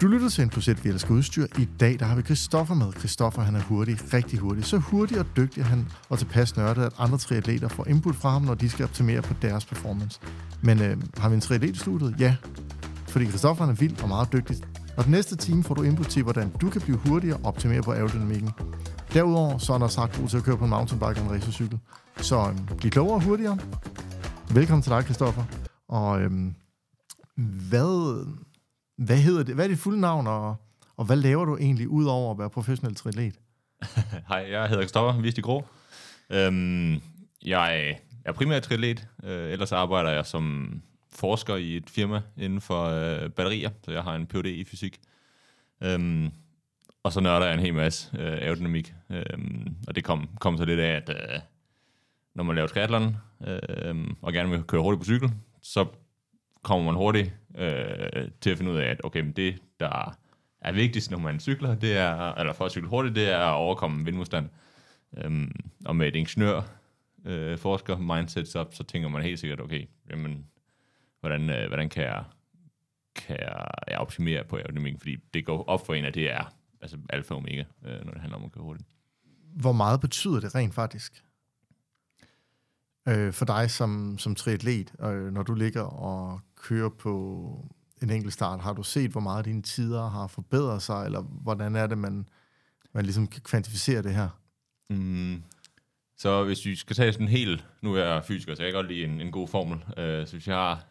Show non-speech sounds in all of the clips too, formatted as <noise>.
Du lytter til en procent, Vi elsker udstyr. I dag der har vi Christoffer med. Christoffer han er hurtig, rigtig hurtig. Så hurtig og dygtig han og tilpas nørdet, at andre triatleter får input fra ham, når de skal optimere på deres performance. Men øh, har vi en triatlet i studiet? Ja. Fordi Christoffer han er vild og meget dygtig. Og den næste time får du input til, hvordan du kan blive hurtigere og optimere på aerodynamikken. Derudover så er der sagt god til at køre på en mountainbike og en racercykel. Så øh, bliv klogere og hurtigere. Velkommen til dig, Christoffer. Og øhm, hvad, hvad hedder det? Hvad er dit fulde navn, og, og hvad laver du egentlig ud over at være professionel triatlet? <laughs> Hej, jeg hedder Kristoffer Visti i Grå. Øhm, jeg er primært triatlet, øh, ellers arbejder jeg som forsker i et firma inden for øh, batterier, så jeg har en Ph.D. i fysik. Øhm, og så nørder jeg en hel masse øh, aerodynamik, øhm, og det kom, kom så lidt af, at øh, når man laver triathlon, øh, og gerne vil køre hurtigt på cykel, så kommer man hurtigt øh, til at finde ud af, at okay, men det, der er vigtigst, når man cykler, det er, eller for at cykle hurtigt, det er at overkomme vindmodstand. Øhm, og med et ingeniør øh, forsker mindset, så, så tænker man helt sikkert, okay, jamen, hvordan, øh, hvordan kan jeg, kan jeg, jeg optimere på aerodynamik, fordi det går op for en, at det er altså alfa og omega, øh, når det handler om at køre hurtigt. Hvor meget betyder det rent faktisk? øh, for dig som, som triatlet, øh, når du ligger og kører på en enkelt start, har du set, hvor meget dine tider har forbedret sig, eller hvordan er det, man, man ligesom kan kvantificere det her? Mm. Så hvis vi skal tage sådan en helt, nu er jeg fysiker, så jeg kan godt lide en, en god formel, øh, så hvis jeg har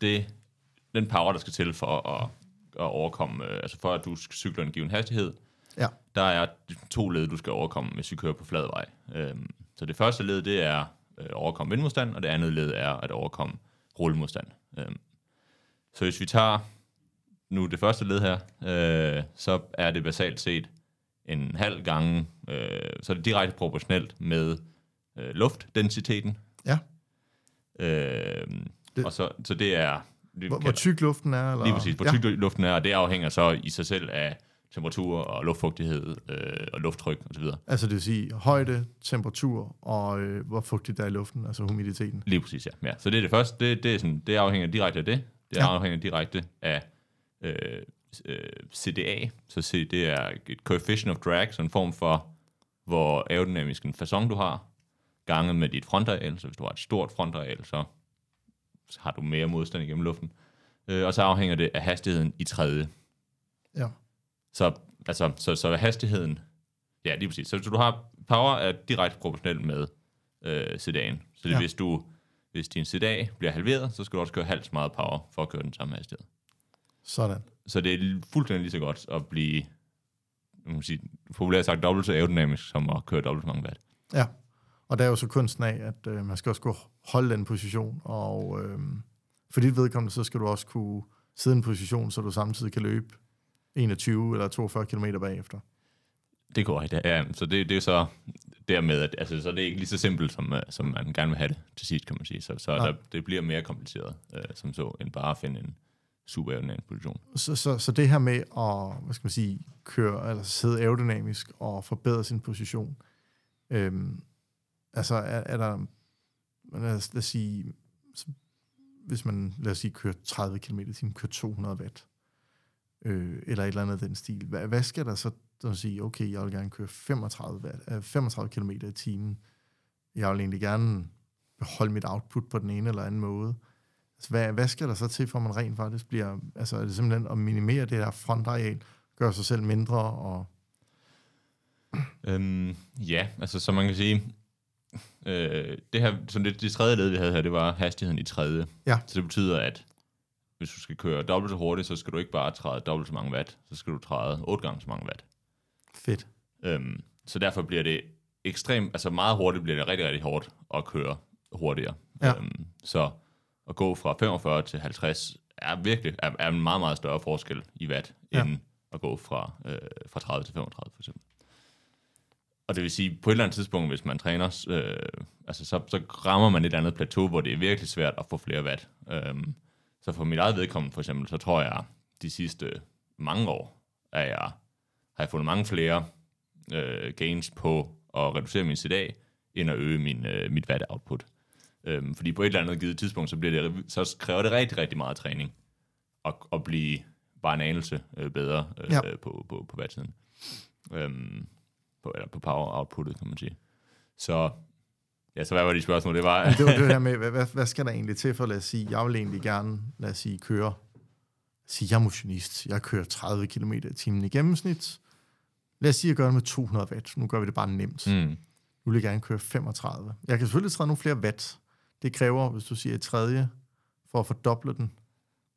det, den power, der skal til for at, at overkomme, øh, altså for at du skal cykle en given hastighed, ja. der er to led, du skal overkomme, hvis vi kører på flad vej. Øh, så det første led, det er øh, overkomme vindmodstand, og det andet led er at overkomme rullemodstand. Øh, så hvis vi tager nu det første led her, øh, så er det basalt set en halv gange, øh, så er det direkte proportionelt med øh, luftdensiteten. Ja. Øh, det. Og så, så det er... Det hvor, hvor tyk luften er? Eller? Lige præcis, hvor ja. tyk luften er, og det afhænger så i sig selv af temperatur og luftfugtighed øh, og lufttryk osv. Altså det vil sige højde, temperatur og øh, hvor fugtigt der er i luften, altså humiditeten. Lige præcis, ja. ja. Så det er det første, det, det, er sådan, det afhænger direkte af det. Det ja. afhænger direkte af øh, øh, CDA, så C, det er et coefficient of drag, så en form for, hvor aerodynamisk en fasong du har, ganget med dit frontareal, så hvis du har et stort frontareal, så har du mere modstand igennem luften. Øh, og så afhænger det af hastigheden i tredje. Ja. Så, altså, så, så hastigheden, ja, lige præcis. Så, så du har power er direkte proportionelt med øh, CDA'en. Så det, ja. hvis, du, hvis din CDA bliver halveret, så skal du også køre halvt så meget power for at køre den samme hastighed. Sådan. Så det er fuldstændig lige så godt at blive, man kan sige, populært sagt, dobbelt så aerodynamisk, som at køre dobbelt så mange watt. Ja, og der er jo så kunsten af, at øh, man skal også kunne holde den position, og øh, for dit vedkommende, så skal du også kunne sidde i en position, så du samtidig kan løbe 21 eller 42 km bagefter. Det går ikke, ja. Så det, det er så dermed, at altså, så det er ikke lige så simpelt, som, øh, som man gerne vil have det til sidst, kan man sige. Så, så der, det bliver mere kompliceret, øh, som så, end bare at finde en super aerodynamisk position. Så, så, så det her med at, hvad skal man sige, køre, eller sidde aerodynamisk og forbedre sin position, øhm, altså er, er der, lad os, lad os sige, hvis man, lad os sige, kører 30 km i timen, kører 200 watt, øh, eller et eller andet af den stil. Hvad, hvad skal der så at sige, okay, jeg vil gerne køre 35, watt, 35 km i timen. Jeg vil egentlig gerne beholde mit output på den ene eller anden måde. Altså, hvad, hvad skal der så til, for man rent faktisk bliver... Altså, er det simpelthen at minimere det der frontareal, gøre sig selv mindre og... Øhm, ja, altså som man kan sige, øh, det her, så det, det tredje led, vi havde her, det var hastigheden i tredje. Ja. Så det betyder, at hvis du skal køre dobbelt så hurtigt, så skal du ikke bare træde dobbelt så mange watt, så skal du træde otte gange så mange watt. Fedt. Øhm, så derfor bliver det ekstremt, altså meget hurtigt bliver det rigtig, rigtig hårdt at køre hurtigere. Ja. Øhm, så at gå fra 45 til 50 er virkelig er, er en meget, meget større forskel i watt, ja. end at gå fra, øh, fra 30 til 35 for eksempel. Og det vil sige, på et eller andet tidspunkt, hvis man træner, øh, altså så, så rammer man et andet plateau, hvor det er virkelig svært at få flere watt. Øhm, så for mit eget vedkommende for eksempel, så tror jeg, de sidste mange år, at jeg har jeg fundet mange flere øh, gains på at reducere min CDA, end at øge min, øh, mit watt output. Øhm, fordi på et eller andet givet tidspunkt, så, bliver det, så kræver det rigtig, rigtig meget træning at, at blive bare en anelse øh, bedre øh, Ja. på, på, på watt-siden. Øhm, på, eller på power outputtet, kan man sige. Så, ja, så hvad var de spørgsmål? Det var, Det var det her med, hvad, hvad, hvad skal der egentlig til for, lad os sige, jeg vil egentlig gerne, lad os sige, køre, sige, jeg er motionist, jeg kører 30 km i timen i gennemsnit. Lad os sige, at jeg gør det med 200 watt. Nu gør vi det bare nemt. Mm. Nu vil jeg gerne køre 35. Jeg kan selvfølgelig træde nogle flere watt. Det kræver, hvis du siger et tredje, for at fordoble den,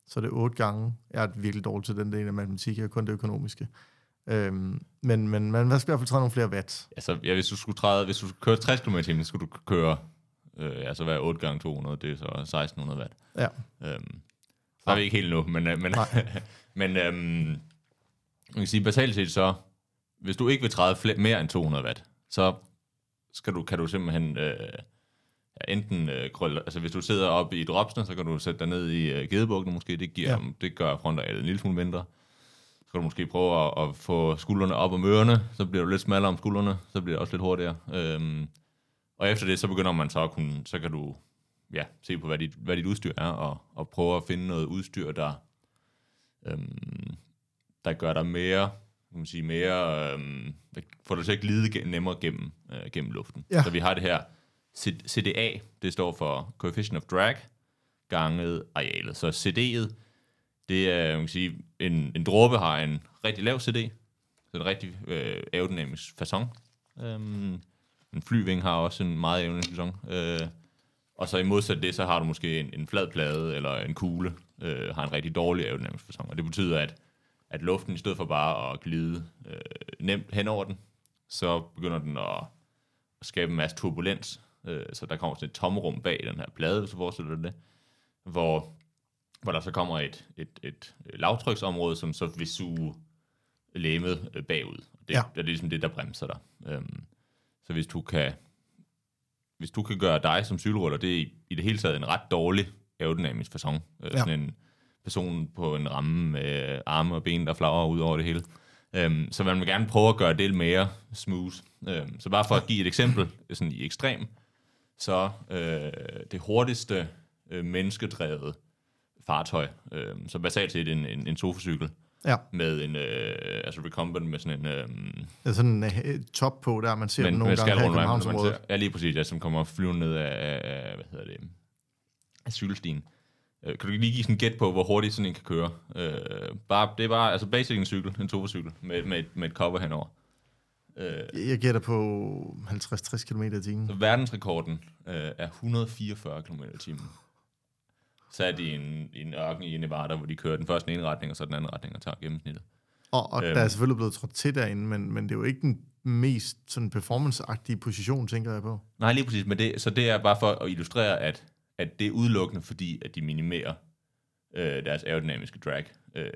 så er det otte gange. Jeg er virkelig dårlig til den del af matematik, jeg er kun det økonomiske. Øhm, men, men man skal i hvert fald træde nogle flere watt. altså, ja, hvis du skulle træde, hvis du skulle køre 60 km i skulle du køre, øh, altså hvad er 8 gange 200, det er så 1600 watt. Ja. Øhm, så er vi ikke helt nu, men, øh, men, <laughs> men øhm, man kan sige, basalt set så, hvis du ikke vil træde flere, mere end 200 watt, så skal du, kan du simpelthen øh, ja, enten øh, krølle, altså hvis du sidder oppe i dropsene, så kan du sætte dig ned i øh, gedebukken måske, det, giver, Ja. det gør frontalet en lille smule mindre. Så kan du måske prøve at, at få skuldrene op om ørerne, så bliver du lidt smallere om skuldrene, så bliver det også lidt hurtigere. Øhm, og efter det, så begynder man så at kunne, så kan du ja, se på, hvad dit, hvad dit udstyr er, og, og prøve at finde noget udstyr, der, øhm, der gør dig mere, kan man sige, mere, der får dig til at glide nemmere gennem, øh, gennem luften. Ja. Så vi har det her CDA, det står for Coefficient of Drag, ganget arealet. Så CD'et, det er, man kan sige, en, en dråbe har en rigtig lav CD, så en rigtig øh, aerodynamisk façon. Øhm, en flyving har også en meget aerodynamisk façon. Øh, og så i modsat det, så har du måske en, en flad plade eller en kugle, øh, har en rigtig dårlig aerodynamisk façon. Og det betyder, at, at luften i stedet for bare at glide øh, nemt hen over den, så begynder den at, at skabe en masse turbulens. Øh, så der kommer sådan et tomrum bag den her plade, hvis du forestiller dig det, hvor, hvor der så kommer et, et, et lavtryksområde, som så vil suge lægemet øh, bagud. Det, Ja. det er ligesom det, der bremser dig. Øhm, så hvis du kan hvis du kan gøre dig som cykelruller, det er i, i det hele taget en ret dårlig aerodynamisk façon. Øh, Ja. Sådan en person på en ramme med arme og ben, der flagrer ud over det hele. Øhm, så man vil gerne prøve at gøre det mere smooth. Øhm, så bare for at give et eksempel, sådan i ekstrem, så øh, det hurtigste øh, menneskedrevet fartøj, øh, så basalt set en, en, en sofacykel, Ja, med en, øh, altså recumbent med sådan en, øh, er sådan en øh, top på der, man ser men, den nogle gange her i Københavnsområdet. ja, lige præcis, ja, som kommer flyvende ned af, af, hvad hedder det, af cykelstien. Øh, kan du lige give sådan en gæt på, hvor hurtigt sådan en kan køre? Øh, bare, det er bare, altså basic en cykel, en sofacykel, med, med, et- med et cover henover. Øh, Jeg gætter på 50-60 km i timen. så verdensrekorden øh, er 144 km i timen. Sat i en, i en ørken i Nevada, hvor de kører den første ene retning, og så den anden retning, og tager gennemsnittet. Og, og Øhm. der er selvfølgelig blevet trådt til derinde, men, men det er jo ikke den mest sådan performance-agtige position, tænker jeg på. Nej, lige præcis, men det, så det er bare for at illustrere, at, at det er udelukkende fordi, at de minimerer øh, deres aerodynamiske drag. Øh,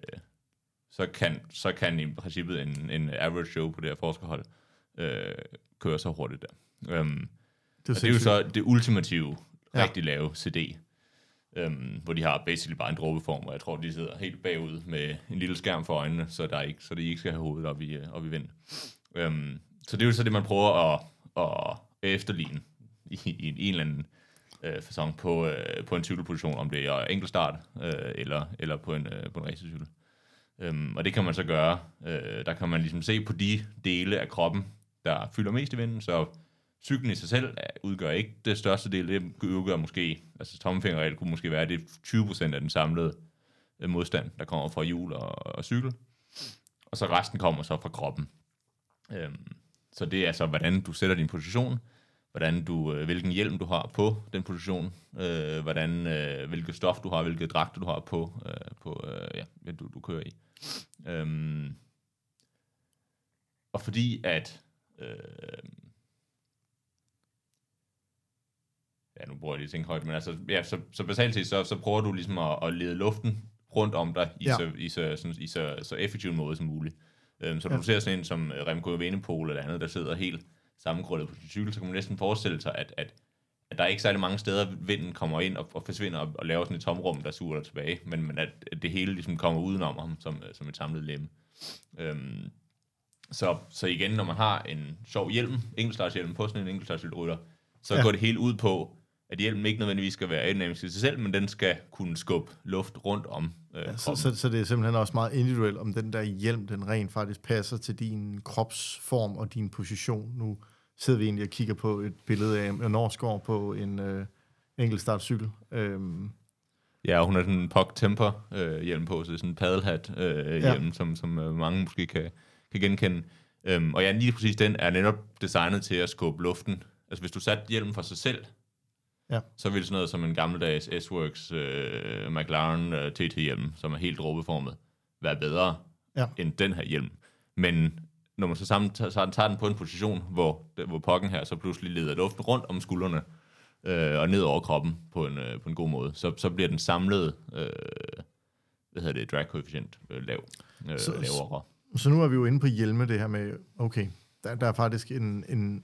så, kan, så kan i princippet en, en average show på det her forskerhold øh, køre så hurtigt der. Øhm, Det og det er jo så det ultimative, Ja. rigtig lave CD, øhm, hvor de har basically bare en dråbeform, og jeg tror, de sidder helt bagud med en lille skærm for øjnene, så, der ikke, så de ikke skal have hovedet op i, øh, op i vinden. Øhm, så det er jo så det, man prøver at, at efterligne i, i en eller anden øh, fasong på, øh, på en cykelposition, om det er enkeltstart øh, eller, eller på en, øh, på en racercykel. Øhm, og det kan man så gøre. Øh, der kan man ligesom se på de dele af kroppen, der fylder mest i vinden, så cyklen i sig selv udgør ikke det største del. Det udgør måske, altså tommelfingerregel kunne måske være det 20% af den samlede øh, modstand, der kommer fra hjul og, og cykel. Og så resten kommer så fra kroppen. Øhm, så det er altså, hvordan du sætter din position, hvordan du, øh, hvilken hjelm du har på den position, øh, hvordan, øh, hvilket stof du har, hvilket dragt du har på, øh, på øh, ja, du, du kører i. Øhm, og fordi at øh, ja, nu bruger jeg lige tænke højt, men altså, ja, så, så basalt set, så, så prøver du ligesom at, at lede luften rundt om dig i, Ja. så, i, så, sådan, i så, så effektiv en måde som muligt. Øhm, så Ja. du ser sådan en som øh, Remco Evenepoel eller andet, der sidder helt sammenkrøllet på sin cykel, så kan man næsten forestille sig, at, at, at der er ikke særlig mange steder, vinden kommer ind og, og forsvinder og, og laver sådan et tomrum, der suger dig tilbage, men, men at, at det hele ligesom kommer udenom ham som, øh, som et samlet lem. Øhm, så, så igen, når man har en sjov hjelm, enkeltstartshjelm på sådan en enkeltstartsrytter, så ja. går det hele ud på at hjelmen ikke nødvendigvis skal være aerodynamisk i sig selv, men den skal kunne skubbe luft rundt om øh, Ja, så, så, så det er simpelthen også meget individuelt, om den der hjelm, den rent faktisk passer til din kropsform og din position. Nu sidder vi egentlig og kigger på et billede af en Norsgaard på en øh, enkeltstartcykel. Øhm, Ja, og hun har sådan en Puck Temper øh, hjelm på, så det er sådan en paddlehat øh, Ja. hjelm, som, som øh, mange måske kan, kan genkende. Øhm, og ja, lige præcis den er netop designet til at skubbe luften. Altså hvis du satte hjelmen for sig selv, Ja. så ville sådan noget som en gammeldags S-Works øh, McLaren øh, TT-hjelm, som er helt dråbeformet, være bedre Ja. end den her hjelm. Men når man så sammen tager, tager, den på en position, hvor, hvor pokken her så pludselig leder luften rundt om skuldrene, øh, og ned over kroppen på en, øh, på en god måde, så, så bliver den samlede øh, hvad hedder det, drag coefficient øh, lav, øh, Så- lavere. så nu er vi jo inde på hjelme, det her med, okay, der, der er faktisk en, en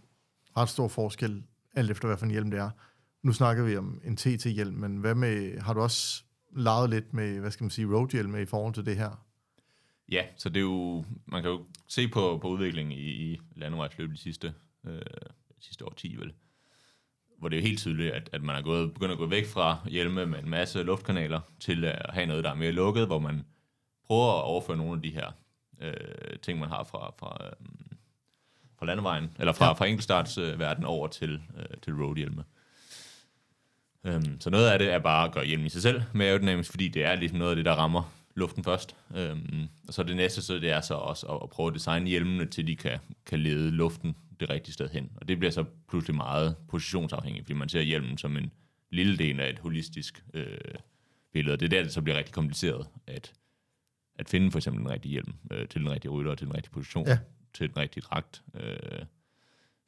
ret stor forskel, alt efter hvad for en hjelm det er. Nu snakker vi om en TT-hjelm, men hvad med, har du også leget lidt med, hvad skal man sige, roadhjelme i forhold til det her? Ja, så det er jo, man kan jo se på, på udviklingen i, i landevejsløb de sidste, øh, sidste årti, vel? Hvor det er jo helt tydeligt, at, at man er gået, begyndt at gå væk fra hjelme med en masse luftkanaler til at have noget, der er mere lukket, hvor man prøver at overføre nogle af de her øh, ting, man har fra, fra, øh, fra landevejen, eller fra, Ja. fra enkeltstartsverden verden over til, øh, til roadhjelme. Øhm, så noget af det er bare at gøre hjelmen i sig selv mere aerodynamisk, fordi det er ligesom noget af det, der rammer luften først. Øhm, og så det næste, så det er så også at, at prøve at designe hjelmene, til de kan, kan lede luften det rigtige sted hen. Og det bliver så pludselig meget positionsafhængigt, fordi man ser hjelmen som en lille del af et holistisk øh, billede. Og det er der, det så bliver rigtig kompliceret at, at finde for eksempel den rigtige hjelm øh, til den rigtige rytter, til den rigtige position, Ja. til den rigtige dragt. Øh,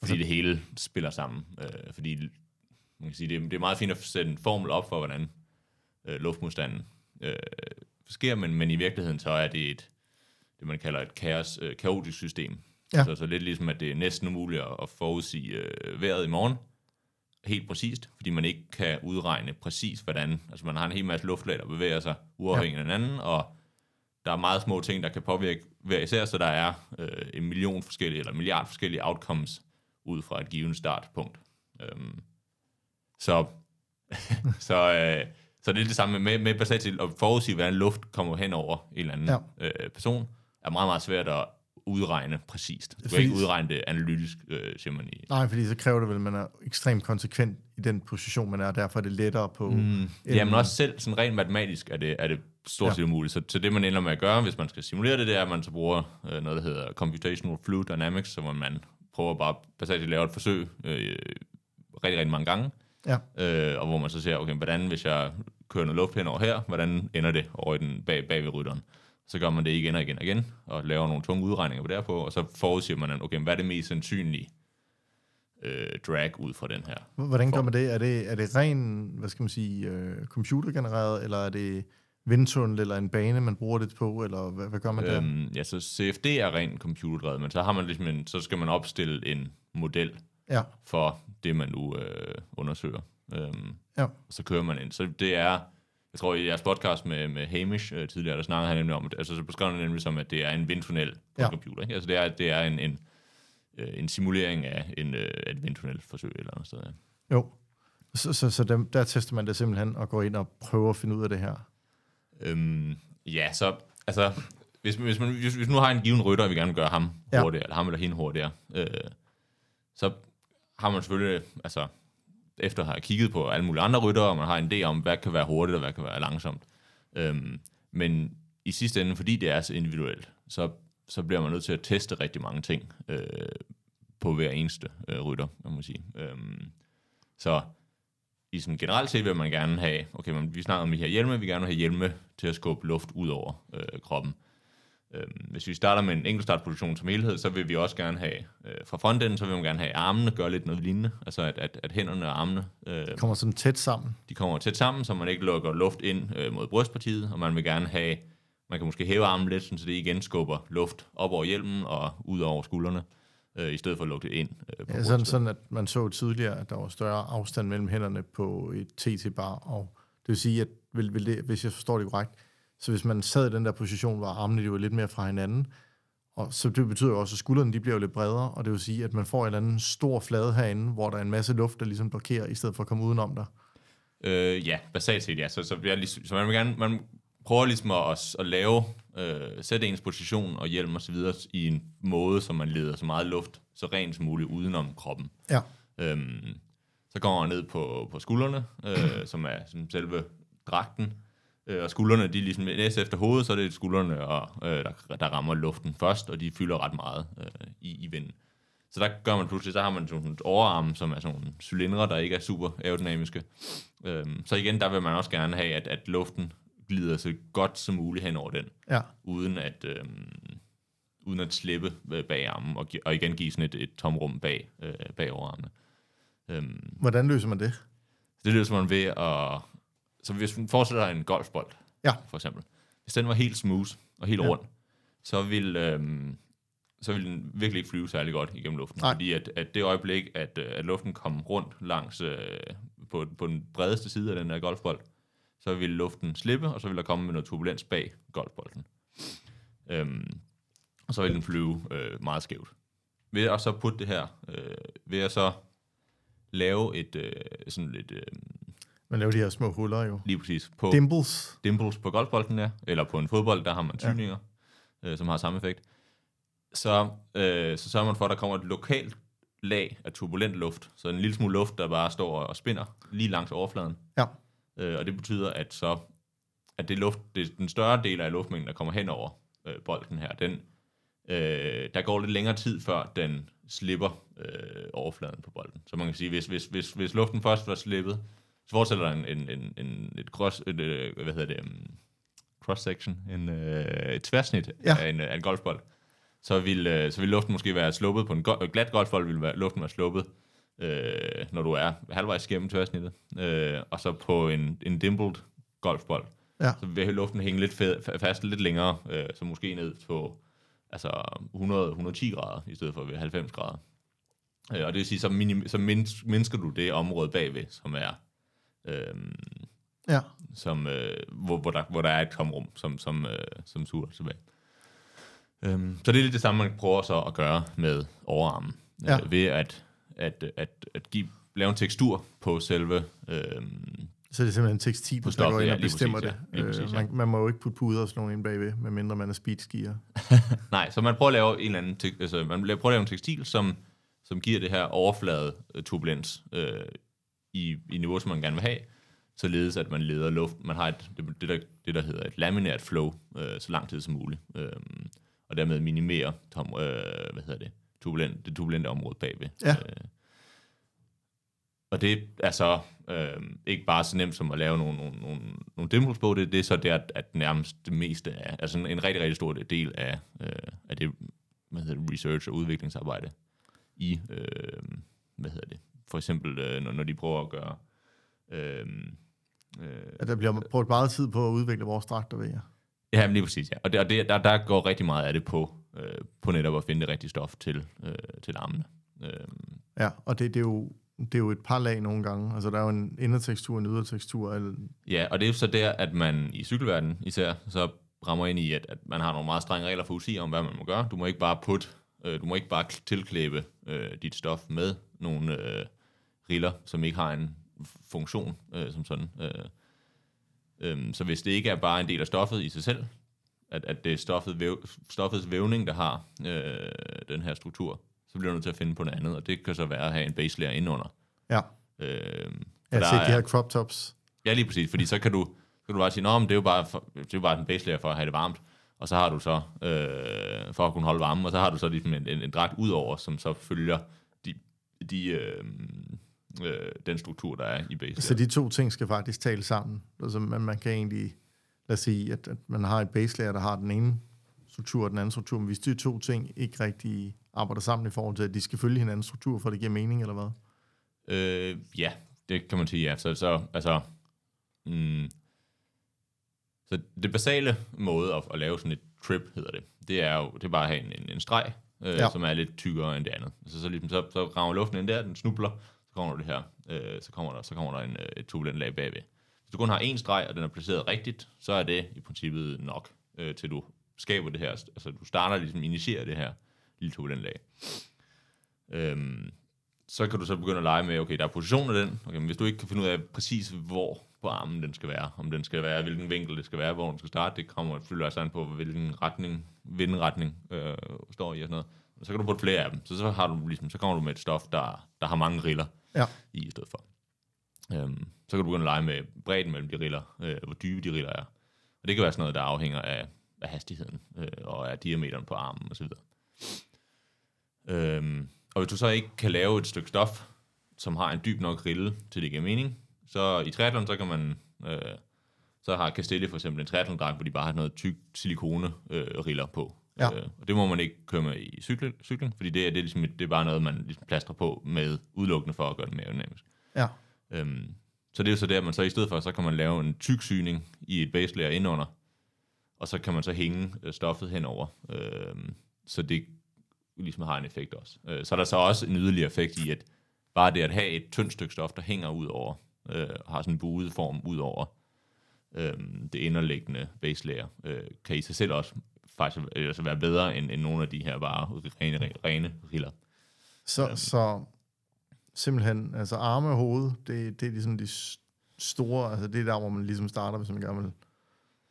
fordi det hele spiller sammen. Øh, fordi man kan sige, det, er, det er meget fint at sætte en formel op for, hvordan øh, luftmodstanden øh, sker, men, men i virkeligheden så er det et, det man kalder et kaos, øh, kaotisk system. Ja. Så, så lidt ligesom, at det er næsten umuligt at, forudsige øh, vejret i morgen, helt præcist, fordi man ikke kan udregne præcis, hvordan, altså man har en hel masse luftlag, der bevæger sig uafhængigt af hinanden, og der er meget små ting, der kan påvirke hver især, så der er øh, en million forskellige, eller en milliard forskellige outcomes ud fra et givet startpunkt. Øhm, så, <laughs> så, øh, så det er det samme med, med til at forudsige, hvordan luft kommer hen over en eller anden Ja. ja. øh, person, er meget, meget svært at udregne præcist. Du kan Fordi- ikke udregne det analytisk, øh, siger man i. Nej, fordi så kræver det vel, at man er ekstremt konsekvent i den position, man er, og derfor er det lettere på... Mm. Ja, men også selv sådan rent matematisk er det, er det stort set umuligt. Så, så det, man ender med at gøre, hvis man skal simulere det, det er, at man så bruger øh, noget, der hedder Computational Fluid Dynamics, så man prøver bare basalt at lave et forsøg øh, rigtig, rigtig mange gange, Ja, øh, og hvor man så ser, okay, hvordan hvis jeg kører noget luft hen over her, hvordan ender det over i den bag, bag ved rytteren? Så gør man det igen og igen og igen, og laver nogle tunge udregninger på derpå, og så forudsiger man, okay, hvad er det mest sandsynlige øh, drag ud fra den her? hvordan gør man det? Er det, er det ren, hvad skal man sige, øh, computergenereret, eller er det vindtunnel eller en bane, man bruger det på, eller hvad, hvad gør man der? Øhm, ja, så CFD er rent computerdrevet, men så har man ligesom en, så skal man opstille en model Ja, for det, man nu øh, undersøger. Øhm, ja, så kører man ind. Så det er, jeg tror i jeres podcast med, med Hamish øh, tidligere, der snakkede han nemlig om, at, altså så beskrev han nemlig som, at det er en vindtunnel på Ja. computer. Ikke? Altså det er, det er en, en, øh, en simulering af en, øh, et vindtunnel forsøg et eller andet sted. Ja. jo. Så, så, så dem, der tester man det simpelthen og går ind og prøver at finde ud af det her. Øhm, ja, så altså, hvis, hvis, man, hvis, hvis nu har en given rytter, og vi gerne vil gøre ham ja. hurtigere, eller ham eller hende hurtigere, øh, så har man selvfølgelig, altså, efter at have kigget på alle mulige andre ryttere, og man har en idé om, hvad kan være hurtigt, og hvad kan være langsomt. Øhm, men i sidste ende, fordi det er så individuelt, så, så bliver man nødt til at teste rigtig mange ting øh, på hver eneste øh, rytter, man må sige. Øhm, så i sådan generelt set vil man gerne have, okay, men vi snakker om de her hjelme, vi vil gerne have hjelme til at skubbe luft ud over øh, kroppen. Øhm, hvis vi starter med en enkeltstartposition som helhed, så vil vi også gerne have, øh, fra frontenden, så vil man gerne have armene gøre lidt noget lignende, altså at, at, at hænderne og armene, øh, Kommer sådan tæt sammen. de kommer tæt sammen, så man ikke lukker luft ind øh, mod brystpartiet, og man vil gerne have, man kan måske hæve armen lidt, så det igen skubber luft op over hjelmen og ud over skuldrene, øh, i stedet for at lukke det ind øh, på Ja, sådan, sådan, at man så tidligere, at der var større afstand mellem hænderne på et TT-bar, og det vil sige, at vil, vil det, hvis jeg forstår det korrekt, så hvis man sad i den der position, hvor armene de var lidt mere fra hinanden, Og så det betyder jo også, at skuldrene de bliver jo lidt bredere, og det vil sige, at man får en eller anden stor flade herinde, hvor der er en masse luft, der ligesom blokerer, i stedet for at komme udenom dig. Øh, ja, basalt set ja. Så, så, jeg, ligesom, så man vil gerne, man prøver ligesom at, at lave, øh, sætte ens position og hjelm og så videre i en måde, som man leder så meget luft, så rent som muligt udenom kroppen. Ja. Øhm, så går man ned på, på skuldrene, øh, som er som selve dragten, øh, og skuldrene, de er ligesom næst efter hovedet, så er det skuldrene, og, øh, der, der rammer luften først, og de fylder ret meget øh, i, i vinden. Så der gør man pludselig, så har man sådan nogle overarme, som er sådan nogle cylindre, der ikke er super aerodynamiske. Øhm, så igen, der vil man også gerne have, at, at luften glider så godt som muligt hen over den, Ja. uden at, øhm, uden at slippe øh, bag armen, og, og igen give sådan et, et tomrum bag, øh, bag overarmene. Øhm, Hvordan løser man det? det løser man ved at... Så hvis man forestiller dig en golfbold, Ja. for eksempel. Hvis den var helt smooth og helt Ja. ja. rund, så vil, øhm, så vil den virkelig ikke flyve særlig godt igennem luften. Nej. Fordi at, at det øjeblik, at, øh, at luften kom rundt langs øh, på, på den bredeste side af den her golfbold, så vil luften slippe, og så vil der komme noget turbulens bag golfbolden. Øhm, og så vil den flyve øh, meget skævt. Ved at så putte det her, øh, ved at så lave et øh, sådan lidt, øh, Man laver de her små huller jo. lige præcis på Dimples. dimples på golfbolden der, eller på en fodbold, der har man Ja. syninger, ja. øh, som har samme effekt. Så, øh, så sørger man for, at der kommer et lokalt lag af turbulent luft, så en lille smule luft, der bare står og spinner lige langs overfladen. Ja. Øh, og det betyder, at så at det luft, det, den større del af luftmængden, der kommer hen over øh, bolden her, den, øh, der går lidt længere tid, før den slipper øh, overfladen på bolden. Så man kan sige, hvis, hvis, hvis, hvis luften først var slippet, så forestiller der en, en, en, en, et, cross, et, øh, hvad hedder det, um, cross-section, en, øh, et tværsnit Ja. af, en, af en golfbold, så vil, øh, så vil luften måske være sluppet på en go- glat golfbold, vil være, luften være sluppet, øh, når du er halvvejs gennem tværsnittet, øh, og så på en, en dimpled golfbold, Ja. så vil luften hænge lidt fed, fa- fast lidt længere, øh, så måske ned på altså 100-110 grader, i stedet for ved 90 grader. Øh, og det vil sige, så, minim, så mindsker du det område bagved, som er øh, Ja. som, øh, hvor, hvor, der, hvor der er et tomrum, som, som, øh, som suger tilbage. Øhm, så det er lidt det samme, man prøver så at gøre med overarmen. Ja. Øh, ved at, at, at, at give, lave en tekstur på selve... Øh, Så det er simpelthen tekstil, der går stoffet, ind ja, og bestemmer præcis, det. ja. Præcis, ja. man, man må jo ikke putte puder og sådan nogle ind bagved, medmindre man er speedskier. <laughs> nej, så man prøver at lave en eller anden... Tek, altså, man prøver at lave en tekstil, som, som giver det her overflade turbulens øh, i, i niveau, som man gerne vil have, således at man leder luft. Man har et, det, det, der, det, der hedder et laminært flow, øh, så lang tid som muligt. Øh, og dermed minimere tom, øh, hvad hedder det, turbulent, det turbulente område bagved. Ja. Øh, og det er så øh, ikke bare så nemt som at lave nogle, nogle, nogle, nogle dimples på det, det er så der, at nærmest det meste af, altså en, en rigtig, rigtig stor del af, øh, af det, hvad hedder det, research- og udviklingsarbejde i, øh, hvad hedder det, for eksempel øh, når, når de prøver at gøre, øh, øh, At der bliver brugt meget tid på at udvikle vores dragter, ved jeg. Ja, men lige præcis, ja. Og, det, og det, der, der går rigtig meget af det på, øh, på netop at finde det rigtige stof til, øh, til armene. Øh, Ja, og det, det, er jo, det er jo et par lag nogle gange. Altså, der er jo en indertekstur, en ydertekstur. Eller, ja, og det er jo så der, at man i cykelverdenen især, så rammer ind i, at, at man har nogle meget strenge regler for UCI om, hvad man må gøre. Du må ikke bare putte, øh, du må ikke bare tilklæbe øh, dit stof med nogle øh, riller, som ikke har en funktion øh, som sådan. Øh, øh, så hvis det ikke er bare en del af stoffet i sig selv, at, at det er stoffet væv, stoffets vævning, der har øh, den her struktur, så bliver du nødt til at finde på noget andet, og det kan så være at have en base layer indenunder. ja, Øh, jeg har set de er- her crop tops. Ja, lige præcis, fordi så kan du, så kan du bare sige, men det er jo bare, for, det er jo bare en base layer for at have det varmt, og så har du så, øh, for at kunne holde varmen, og så har du så ligesom en, en, en dragt udover, som så følger de, de, øh, øh, den struktur, der er i base Så de to ting skal faktisk tale sammen. Altså, man, man kan egentlig, lad os sige, at, at man har et base layer, der har den ene struktur og den anden struktur, men hvis de to ting ikke rigtig arbejder sammen i forhold til, at de skal følge hinandens struktur, for at det giver mening, eller hvad? Øh, ja, det kan man sige, ja. Så, så altså, mm, så det basale måde at, at lave sådan et trip, hedder det, det er jo det er bare at have en, en, en streg, øh, Ja. som er lidt tykkere end det andet. Altså, så, ligesom, så, så rammer luften ind der, den snubler, så kommer der det her, øh, så kommer der, så kommer der en, øh, et turbulent lag bagved. Hvis du kun har én streg, og den er placeret rigtigt, så er det i princippet nok, øh, til du skaber det her, altså du starter ligesom, initierer det her lille turbulentlag. Øhm, så kan du så begynde at lege med, okay, der er positionen af den, okay, men hvis du ikke kan finde ud af præcis, hvor på armen den skal være, om den skal være, hvilken vinkel det skal være, hvor den skal starte, det kommer selvfølgelig også an på, hvilken retning, vindretning øh, står i og sådan noget. Så kan du putte flere af dem, så, så, har du ligesom, så kommer du med et stof, der, der har mange riller Ja. i i stedet for. Øhm, så kan du begynde at lege med bredden mellem de riller, øh, hvor dybe de riller er. Og det kan være sådan noget, der afhænger af, af hastigheden øh, og af diameteren på armen osv. Øhm, og hvis du så ikke kan lave et stykke stof, som har en dyb nok rille, til det giver mening, så i triathlon, så kan man, øh, så har Castelli for eksempel en triathlon hvor de bare har noget tyk silikone øh, riller på. Ja. Øh, og det må man ikke køre med i cykling, cykling fordi det er, det, er ligesom, et- det er bare noget, man ligesom plastrer på med udelukkende for at gøre det mere dynamisk. Ja. Øhm, så det er jo så der, man så i stedet for, så kan man lave en tyk syning i et base layer indenunder, og så kan man så hænge øh, stoffet henover, øhm, så det ligesom har en effekt også. Øh, så er der så også en yderligere effekt i, at bare det at have et tyndt stykke stof, der hænger ud over, øh, og har sådan en buet form ud over øh, det inderliggende base layer, øh, kan i sig selv også faktisk altså være bedre end, end nogle af de her bare rene, rene riller. Så, så simpelthen, altså arme og hoved, det, det er ligesom de store, altså det er der, hvor man ligesom starter, hvis man gerne vil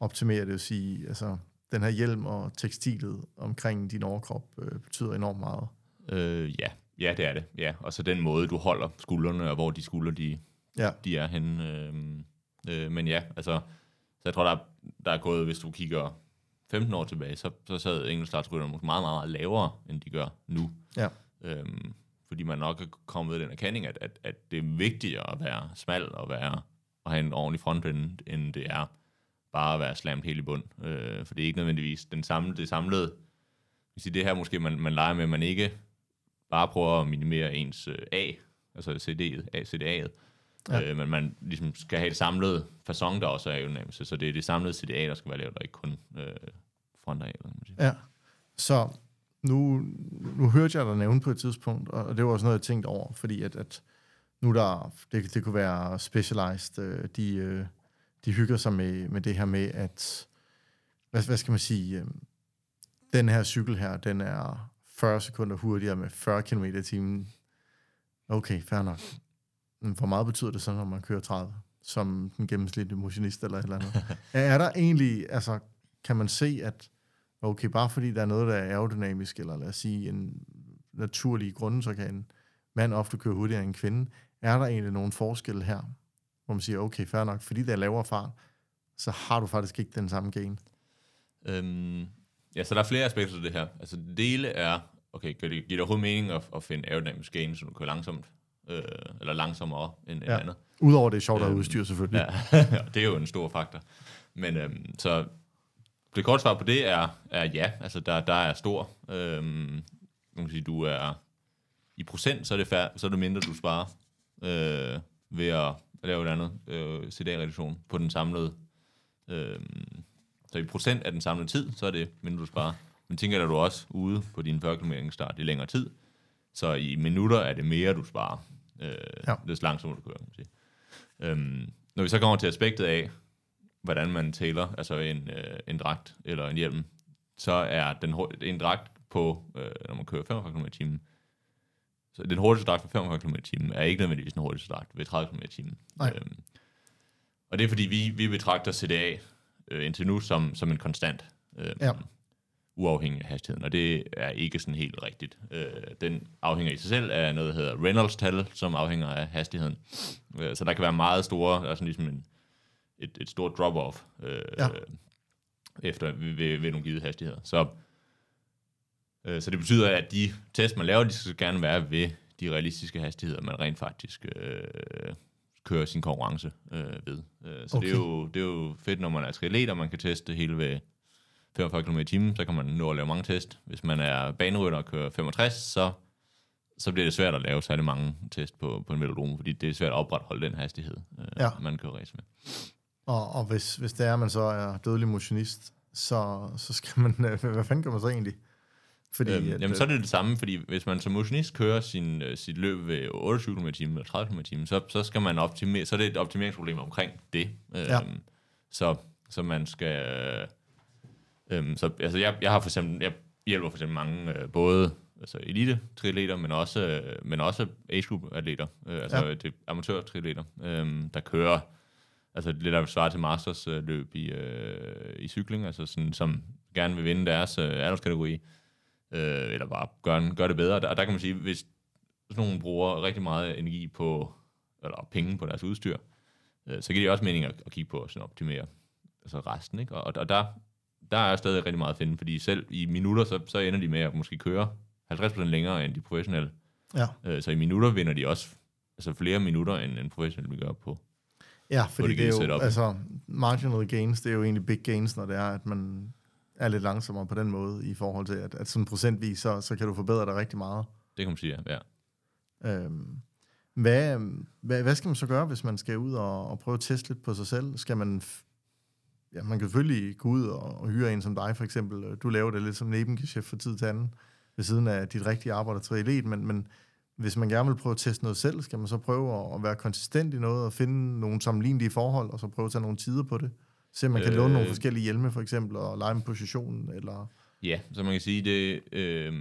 optimere det, vil sige, altså den her hjelm og tekstilet omkring din overkrop øh, betyder enormt meget. Øh, ja. ja, det er det. Ja. Og så den måde, du holder skuldrene, og hvor de skuldre, de, Ja, de er henne. Øh, øh, men ja, altså, så jeg tror, der er, der er gået, hvis du kigger 15 år tilbage, så, så sad enkeltstartsrytterne måske meget, meget, meget lavere, end de gør nu. ja, Øhm, fordi man nok er kommet med den erkending, at, at, at det er vigtigere at være smal og være og have en ordentlig frontende, end det er bare at være slammet helt i bund. Øh, for det er ikke nødvendigvis den samlede, det samlede. Sige, det her måske, man, man leger med, at man ikke bare prøver at minimere ens øh, A, altså CD'et, A, CDA'et, Ja. øh, men man ligesom skal have det samlede fasong, der også er aerodynamisk. Så det er det samlede CDA, der skal være lavet, og ikke kun øh, frontarealet. ja. Så nu, nu hørte jeg dig nævne på et tidspunkt, og og det var også noget, jeg tænkte over, fordi at, at nu der, det, det kunne være specialized, øh, de, øh, de hygger sig med, med det her med, at, hvad, hvad skal man sige, øh, den her cykel her, den er 40 sekunder hurtigere med 40 km i timen. Okay, fair nok. Hvor meget betyder det så, når man kører 30, som den gennemsnitlige motionist eller et eller andet? er, <laughs> er der egentlig, altså, kan man se, at okay, bare fordi der er noget, der er aerodynamisk, eller lad os sige en naturlig grund, så kan en mand ofte køre hurtigere end en kvinde. Er der egentlig nogen forskel her, hvor man siger, okay, fair nok, fordi der er lavere fart, så har du faktisk ikke den samme gain. Øhm, ja, så der er flere aspekter til det her. Altså, dele er, okay, giver det, giver det overhovedet mening at, at finde aerodynamisk gain, så du kører langsomt, øh, eller langsommere end, end Ja. andet? Udover det er sjovt at Øhm, udstyr selvfølgelig. <laughs> Ja, det er jo en stor faktor. Men øhm, så det korte svar på det er, er ja, altså der, der er stor. Øhm, man kan sige, du er i procent, så er det, fær, så er det mindre, du sparer øh, ved at lave et andet øh, CDA-reduktion på den samlede. Øh, så i procent af den samlede tid, så er det mindre, du sparer. Men tænker at du også ude på din 40 km start i længere tid. Så i minutter er det mere, du sparer. Øh, Ja. er langsommere, du kører, kan man sige. Øhm, når vi så kommer til aspektet af, hvordan man tæller, altså en, øh, en dragt eller en hjelm, så er den, en dragt på, øh, når man kører 45 km i timen, så den hurtigste dragt på 45 km i timen er ikke nødvendigvis den hurtigste dragt ved 30 km i timen. Øhm, og det er fordi, vi, vi betragter CDA øh, indtil nu som, som en konstant. Øh, Ja. Uafhængig af hastigheden, og det er ikke sådan helt rigtigt. Øh, den afhænger i sig selv af noget, der hedder Reynolds-tal, som afhænger af hastigheden. Øh, så der kan være meget store, der er sådan ligesom en, et, et stort drop-off øh, Ja. efter ved, ved, ved nogle givet hastigheder. Så, øh, så det betyder, at de test, man laver, de skal gerne være ved de realistiske hastigheder, man rent faktisk øh, kører sin konkurrence øh, ved. Øh, så okay. det, er jo, det er jo fedt, når man er triatlet, og man kan teste hele ved 45 km i timen, så kan man nå at lave mange test. Hvis man er banerytter og kører 65, så, så bliver det svært at lave særlig mange test på, på en velodrome, fordi det er svært at opretholde den hastighed, øh, Ja. man kører race med. Og, og hvis, hvis det er, at man så er dødelig motionist, så, så skal man, hvad fanden gør man så egentlig? Fordi, Øhm, at, jamen, så er det det samme, fordi hvis man som motionist kører sin, øh, sit løb ved 28 km i timen eller 30 km så, så skal man optimere, så er det et optimeringsproblem omkring det. Øhm, Ja. Så, så man skal Øhm, så altså, jeg, jeg har for eksempel, jeg hjælper for eksempel mange, øh, både altså elite triatleter, men også, øh, men også age group atleter, øh, altså ja. det amatør triatleter, øh, der kører altså det der svarer til masters øh, løb i, øh, i cykling, altså sådan, som gerne vil vinde deres øh, alderskategori, øh, eller bare gøre, gøre det bedre. Og der kan man sige, hvis sådan nogen bruger rigtig meget energi på, eller penge på deres udstyr, øh, så giver det også mening at, at kigge på at optimere altså resten. Ikke? Og, og der, der er stadig rigtig meget at finde, fordi selv i minutter, så, så ender de med at måske køre 50% længere end de professionelle. Ja. Øh, så i minutter vinder de også altså flere minutter, end en professionel vil gøre på. Ja, fordi det, det er jo, altså, marginal gains, det er jo egentlig big gains, når det er, at man er lidt langsommere på den måde, i forhold til, at, at sådan procentvis, så, så kan du forbedre dig rigtig meget. Det kan man sige, ja. Øhm, hvad, hvad, hvad skal man så gøre, hvis man skal ud og, og prøve at teste lidt på sig selv? Skal man... Ja, man kan selvfølgelig gå ud og, og hyre en som dig, for eksempel. Du laver det lidt som nebengeschæft for tid til anden, ved siden af dit rigtige arbejde til elit, men, men hvis man gerne vil prøve at teste noget selv, skal man så prøve at være konsistent i noget og finde nogle sammenlignelige forhold, og så prøve at tage nogle tider på det? Se om man kan øh, låne nogle forskellige hjelme, for eksempel, og lege med positionen, eller... Ja, så man kan sige, det, øh,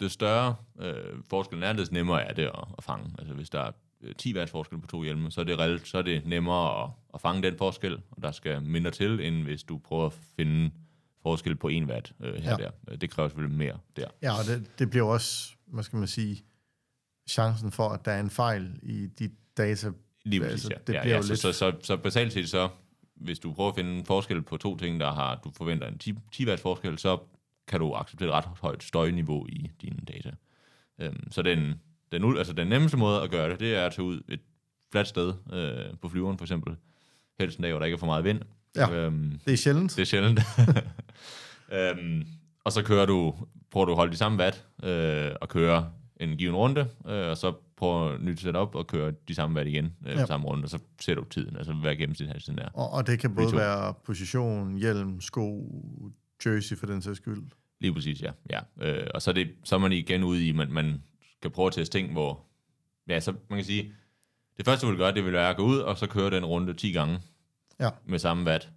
det større øh, forskellen er, det nemmere er det at, at fange. Altså hvis der er 10 øh, watt forskel på to hjelme, så er det, reelt, så er det nemmere at, at fange den forskel, og der skal mindre til, end hvis du prøver at finde forskel på 1 watt øh, her ja. der. Det kræver selvfølgelig mere der. Ja, og det, det bliver også, hvad skal man sige, chancen for, at der er en fejl i de data. Lige præcis, altså, det ja. bliver ja, jo lidt... så, så, så, så basalt set så, hvis du prøver at finde en forskel på to ting, der har, du forventer en 10, 10 watt forskel, så kan du acceptere et ret højt støjniveau i dine data. Øhm, så den, den, altså den nemmeste måde at gøre det, det er at tage ud et fladt sted øh, på flyveren for eksempel. Helst en dag, hvor der ikke er for meget vind. Ja, øhm, det er sjældent. Det er sjældent. <laughs> øhm, og så kører du, prøver du at holde de samme watt øh, og køre en given runde, øh, og så prøver at nyt setup og køre de samme watt igen øh, ja. samme runde, og så ser du tiden, altså hvad gennemsnitshastigheden er. Og, og det kan både være position, hjelm, sko, jersey for den sags skyld. Lige præcis, ja. ja. Øh, og så er, det, så er man igen ude i, man, man kan prøve at teste ting, hvor... Ja, så man kan sige, det første, du vil gøre, det vil være at gå ud, og så køre den runde 10 gange ja. med samme watt.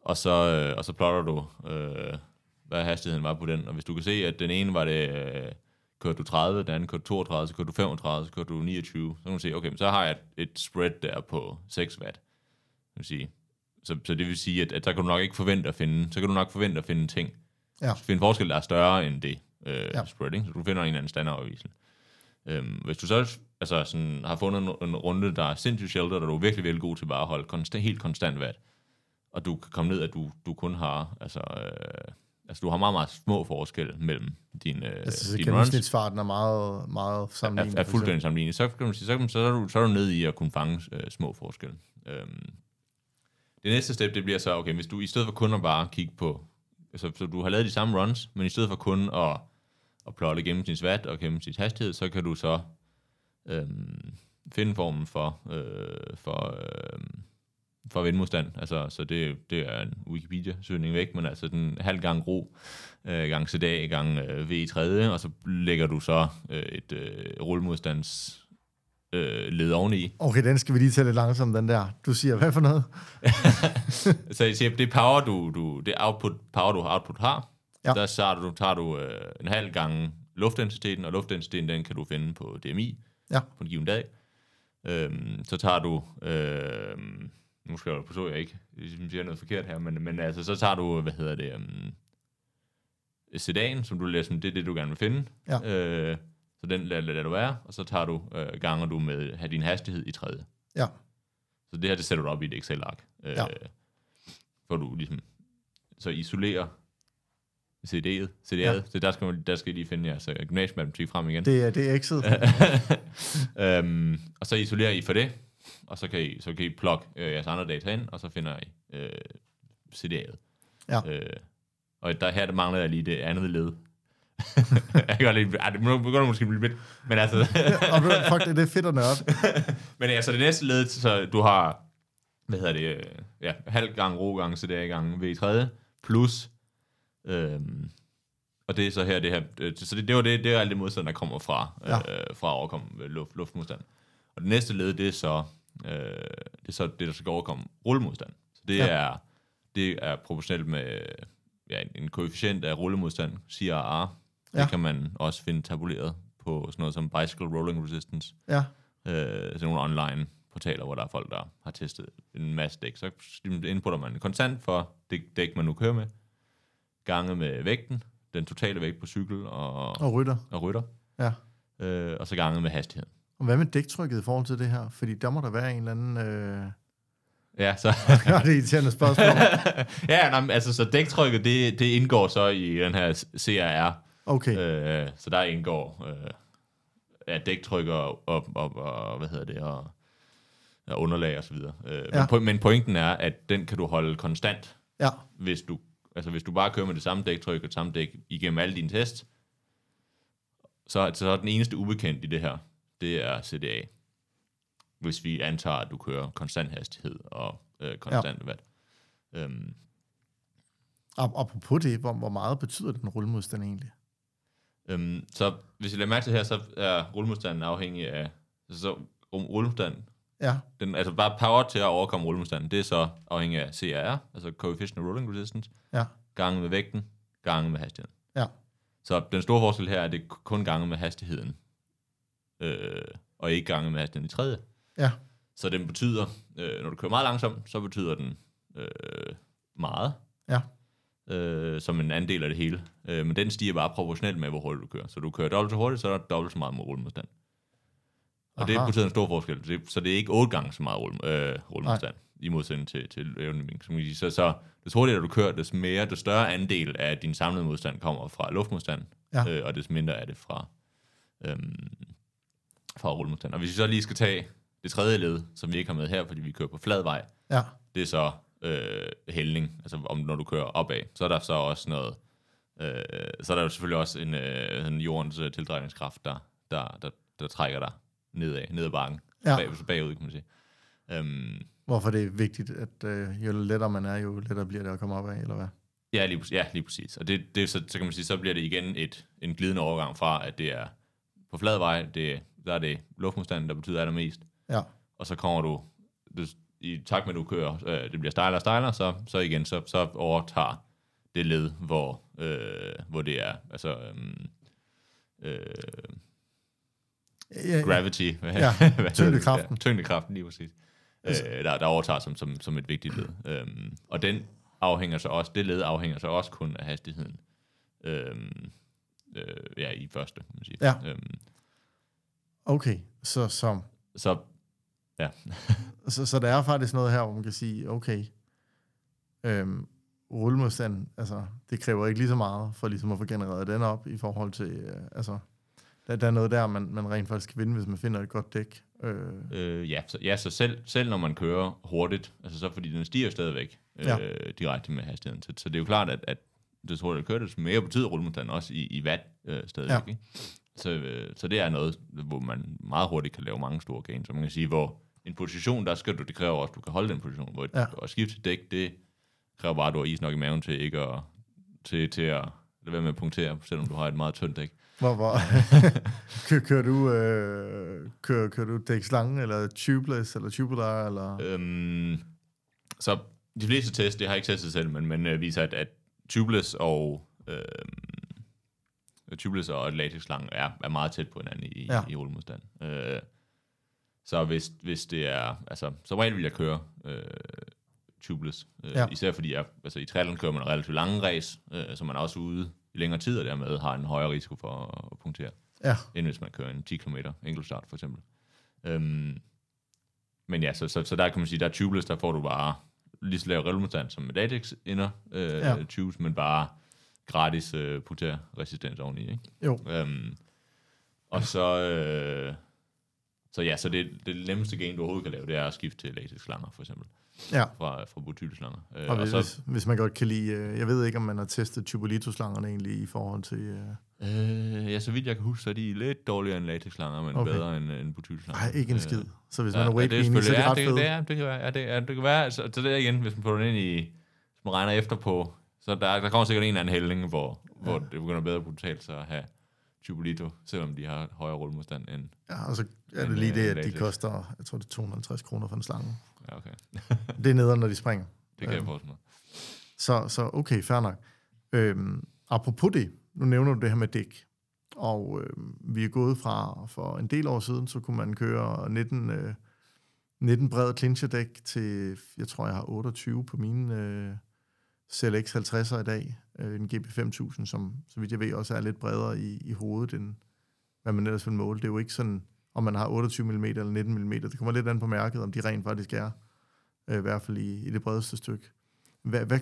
Og så, øh, og så plotter du, øh, hvad hastigheden var på den. Og hvis du kan se, at den ene var det, øh, kørte du 30, den anden kørte 32, så kørte du 35, så kørte du 29. Så kan du se, okay, så har jeg et, et spread der på 6 watt. Det vil sige. Så, så det vil sige, at, at der kan du nok ikke forvente at finde, så kan du nok forvente at finde ting, Ja. finde forskel, der er større end det øh, ja. spreading, så du finder en eller anden standardafvisel. Øhm, hvis du så altså sådan, har fundet en, en runde, der er sindssygt shelter, og du er virkelig, virkelig god til bare at holde konstant, helt konstant vat, og du kan komme ned, at du, du kun har, altså, øh, altså du har meget, meget små forskelle mellem dine, øh, altså, så dine runs. er meget, meget sammenlignet. Er, er fuldstændig sammenlignet. Så, kan man sige, så, kan man, så, er du, så er du nede i at kunne fange øh, små forskelle. Øhm, det næste step, det bliver så, okay, hvis du i stedet for kun at bare kigge på så, så du har lavet de samme runs, men i stedet for kun at, at plotte gennem sin svat og gennem sin hastighed, så kan du så øhm, finde formen for, øh, for, øh, for vindmodstand. Altså, så det, det er en Wikipedia-søgning væk, men altså den halv gang ro, øh, gang CD, gang øh, V i tredje, og så lægger du så øh, et øh, rullemodstands øh, led oveni. Okay, den skal vi lige tage lidt langsomt, den der. Du siger, hvad for noget? <laughs> så jeg siger, det power, du, du, det output, power, du output har, ja. der så du, tager du øh, en halv gang luftdensiteten, og luftdensiteten, den kan du finde på DMI ja. på en given dag. Øhm, så tager du, øh, nu skal jeg på jeg ikke, jeg siger noget forkert her, men, men altså, så tager du, hvad hedder det, um, sedan, som du læser, det er det, du gerne vil finde. Ja. Øh, så den lader, lader du være, og så tager du, øh, ganger du med have din hastighed i tredje. Ja. Så det her, det sætter du op i et Excel-ark. Øh, ja. For du ligesom, så isolerer CD'et, CD'et, ja. så der skal, der skal I lige finde jeres uh, gymnasiematematik frem igen. Det er, det er exit. um, <laughs> og så isolerer I for det, og så kan I, så kan I plukke øh, jeres andre data ind, og så finder I øh, CD'et. Ja. Øh, og der her der mangler jeg lige det andet led, <laughs> jeg kan lige, ej, det begynder måske blive lidt, men altså... <laughs> og fuck, det, det er fedt at nørde. men altså, det næste led, så du har, hvad hedder det, ja, halv gang ro gang CDA gang V i tredje, plus, øhm, og det er så her, det her, øh, så det, det var det, det er alt det modstand, der kommer fra, ja. øh, fra at overkomme luft, luftmodstand. Og det næste led, det er så, øh, det er så det, der skal overkomme rullemodstand. Så det ja. er, det er proportionelt med ja, en- en koefficient af rullemodstand, CRR. Ja. Ja. Det kan man også finde tabuleret på sådan noget som Bicycle Rolling Resistance. Ja, Øh, sådan nogle online portaler, hvor der er folk, der har testet en masse dæk. Så inputter man konstant for det dæk, man nu kører med, gange med vægten, den totale vægt på cykel og, og rytter. og rytter, Ja. øh, og så gange med hastigheden. Og hvad med dæktrykket i forhold til det her? Fordi der må der være en eller anden... Øh... Ja, så, <laughs> ja, det er irriterende spørgsmål. <laughs> ja, nej, men altså, så dæktrykket, det, det indgår så i den her CRR. Okay, Øh, så der indgår øh, ja, dæktryk og, og, og, og, hvad hedder det, og, og underlag og så videre. Øh, ja. Men, po- men pointen er, at den kan du holde konstant, ja. hvis du, altså hvis du bare kører med det samme dæktryk og det samme dæk igennem alle dine tests, så, så er den eneste ubekendt i det her, det er CDA. Hvis vi antager, at du kører konstant hastighed og øh, konstant ja. watt. Øhm, Og apropos det, hvor, hvor meget betyder den rullemodstand egentlig? Øhm, så hvis I lader mærke til her, så er rullemodstanden afhængig af, så rum- rullemodstanden, Ja, den, altså bare power til at overkomme rullemodstanden, det er så afhængig af CRR, altså Coefficient of Rolling Resistance, ja, gange med vægten, gange med hastigheden. ja. Så den store forskel her er, at det kun gange med hastigheden, øh, og ikke gange med hastigheden i tredje. Ja, Så den betyder, øh, når du kører meget langsomt, så betyder den øh, meget, ja, øh, som en anden del af det hele. Øh, men den stiger bare proportionelt med, hvor hurtigt du kører. Så du kører dobbelt så hurtigt, så er der dobbelt så meget med Og det Aha. betyder en stor forskel. Det, så det er ikke otte gange så meget rulle, øh, rullemodstand, i modsætning til, til man kan sige, så, så des hurtigere du kører, des mere, des større andel af din samlede modstand kommer fra luftmodstand, Ja. øh, og des mindre er det fra, øhm, fra rullemodstand. Og hvis vi så lige skal tage det tredje led, som vi ikke har med her, fordi vi kører på flad vej, ja, det er så øh, hældning, altså om når du kører opad, så er der så også noget, øh, så er der jo selvfølgelig også en, øh, en jordens øh, tiltrækningskraft, der, der, der, der trækker dig nedad, ned ad bakken, Ja. bag, så bagud, kan man sige. Øhm, Hvorfor det er vigtigt, at øh, jo lettere man er, jo lettere bliver det at komme op af, eller hvad? ja, lige, ja, lige præcis. Og det, det så, så kan man sige, så bliver det igen et, en glidende overgang fra, at det er på flad vej, det, der er det luftmodstanden, der betyder allermest, Ja, og så kommer du, du i takt med, at du kører, øh, det bliver stejlere og stejlere, så, så igen, så, så overtager det led, hvor, øh, hvor det er, altså, øhm, øh, ja, ja. gravity, Ja, <laughs> det? tyngdekraften. Ja, tyngdekraften, lige præcis. Øh, der, der overtager som, som, som et vigtigt led. Øhm, og den afhænger så også, det led afhænger så også kun af hastigheden. Øhm, øh, ja, i første, kan man sige. Ja. Øhm, Okay, så, så, så, ja. <laughs> så, så der er faktisk noget her, hvor man kan sige, okay, øhm, rullemodstand, altså, det kræver ikke lige så meget for ligesom at få genereret den op i forhold til, øh, altså, der, der er noget der, man, man rent faktisk kan vinde, hvis man finder et godt dæk. Øh, Øh, ja, så, ja, så selv, selv når man kører hurtigt, altså så fordi den stiger stadigvæk øh, Ja. direkte med hastigheden. Så, så det er jo klart, at, at det hurtigt du kører, det mere betyder rullemodstand også i, i watt øh, stadigvæk. Ja. Ikke? Så, øh, så det er noget, hvor man meget hurtigt kan lave mange store gains. Så man kan sige, hvor en position, der skal du, det kræver også, at du kan holde den position. Hvor Ja. at skifte dæk, det kræver bare, at du har is nok i maven til ikke at, til, til at lade være med at punktere, selvom du har et meget tyndt dæk. Hvor, hvor <laughs> kører, kører du, øh, kører, kører du dæk slange, eller tubeless, eller tubular, eller? Øhm, så de fleste test, det har jeg ikke testet selv, men, men øh, viser, at, at tubeless og øh, tubeless og latexslange er, er meget tæt på hinanden i, Ja. i rullemodstand. Øh, så hvis, hvis det er, altså, som regel vil jeg køre øh, tubeless, øh, Ja. især fordi jeg, altså, i triathlon kører man relativt lange race, øh, så man er også ude i længere tid, og dermed har en højere risiko for at, punktere Ja, end hvis man kører en 10 km enkeltstart for eksempel. Øhm, men ja, så, så, så der kan man sige, der er tubeless, der får du bare lige så lav relmodstand som med latex inder øh, Ja. tubes, men bare gratis øh, resistens oveni, ikke? jo, Øhm, og så, øh, så ja, så det, det nemmeste gain, du overhovedet kan lave, det er at skifte til latex-slanger, for eksempel, ja. fra, fra butylslanger. Øh, Og og hvis, så, hvis, hvis man godt kan lide, øh, jeg ved ikke, om man har testet Tubolito-slangerne egentlig i forhold til... Øh, øh, ja, så vidt jeg kan huske, så er de lidt dårligere end latex-slanger, men Okay. bedre end, end butylslanger. nej, ikke en Øh, skid. Så hvis Ja, man er ja, weight det er weenie, så er det ret ja, fedt. det, ja, det kan være. Ja, det, ja, det kan være. Så, så det er igen, hvis man putter den ind i, hvis man regner efter på, så der, der kommer sikkert en eller anden hældning, hvor, ja. hvor det begynder bedre at betale sig at have Tubolito, selvom de har højere rullemodstand end... Ja, og så er det lige det, at de koster, jeg tror det er 250 kroner for en slange. Ja, okay. Det er nederen, når de springer. Det kan jeg Øhm. forestille Så, så okay, fair nok. Øhm, apropos det, nu nævner du det her med dæk. Og øh, vi er gået fra, for en del år siden, så kunne man køre 19, øh, 19 brede clincherdæk til, jeg tror, jeg har 28 på mine øh, CLX 50'er i dag. Øh, en GB5000, som så vidt jeg ved også er lidt bredere i, i hovedet, end hvad man ellers vil måle. Det er jo ikke sådan, om man har 28 mm eller 19 mm. Det kommer lidt an på mærket, om de rent faktisk er, øh, i hvert fald i, i det bredeste stykke. Hvad, hvad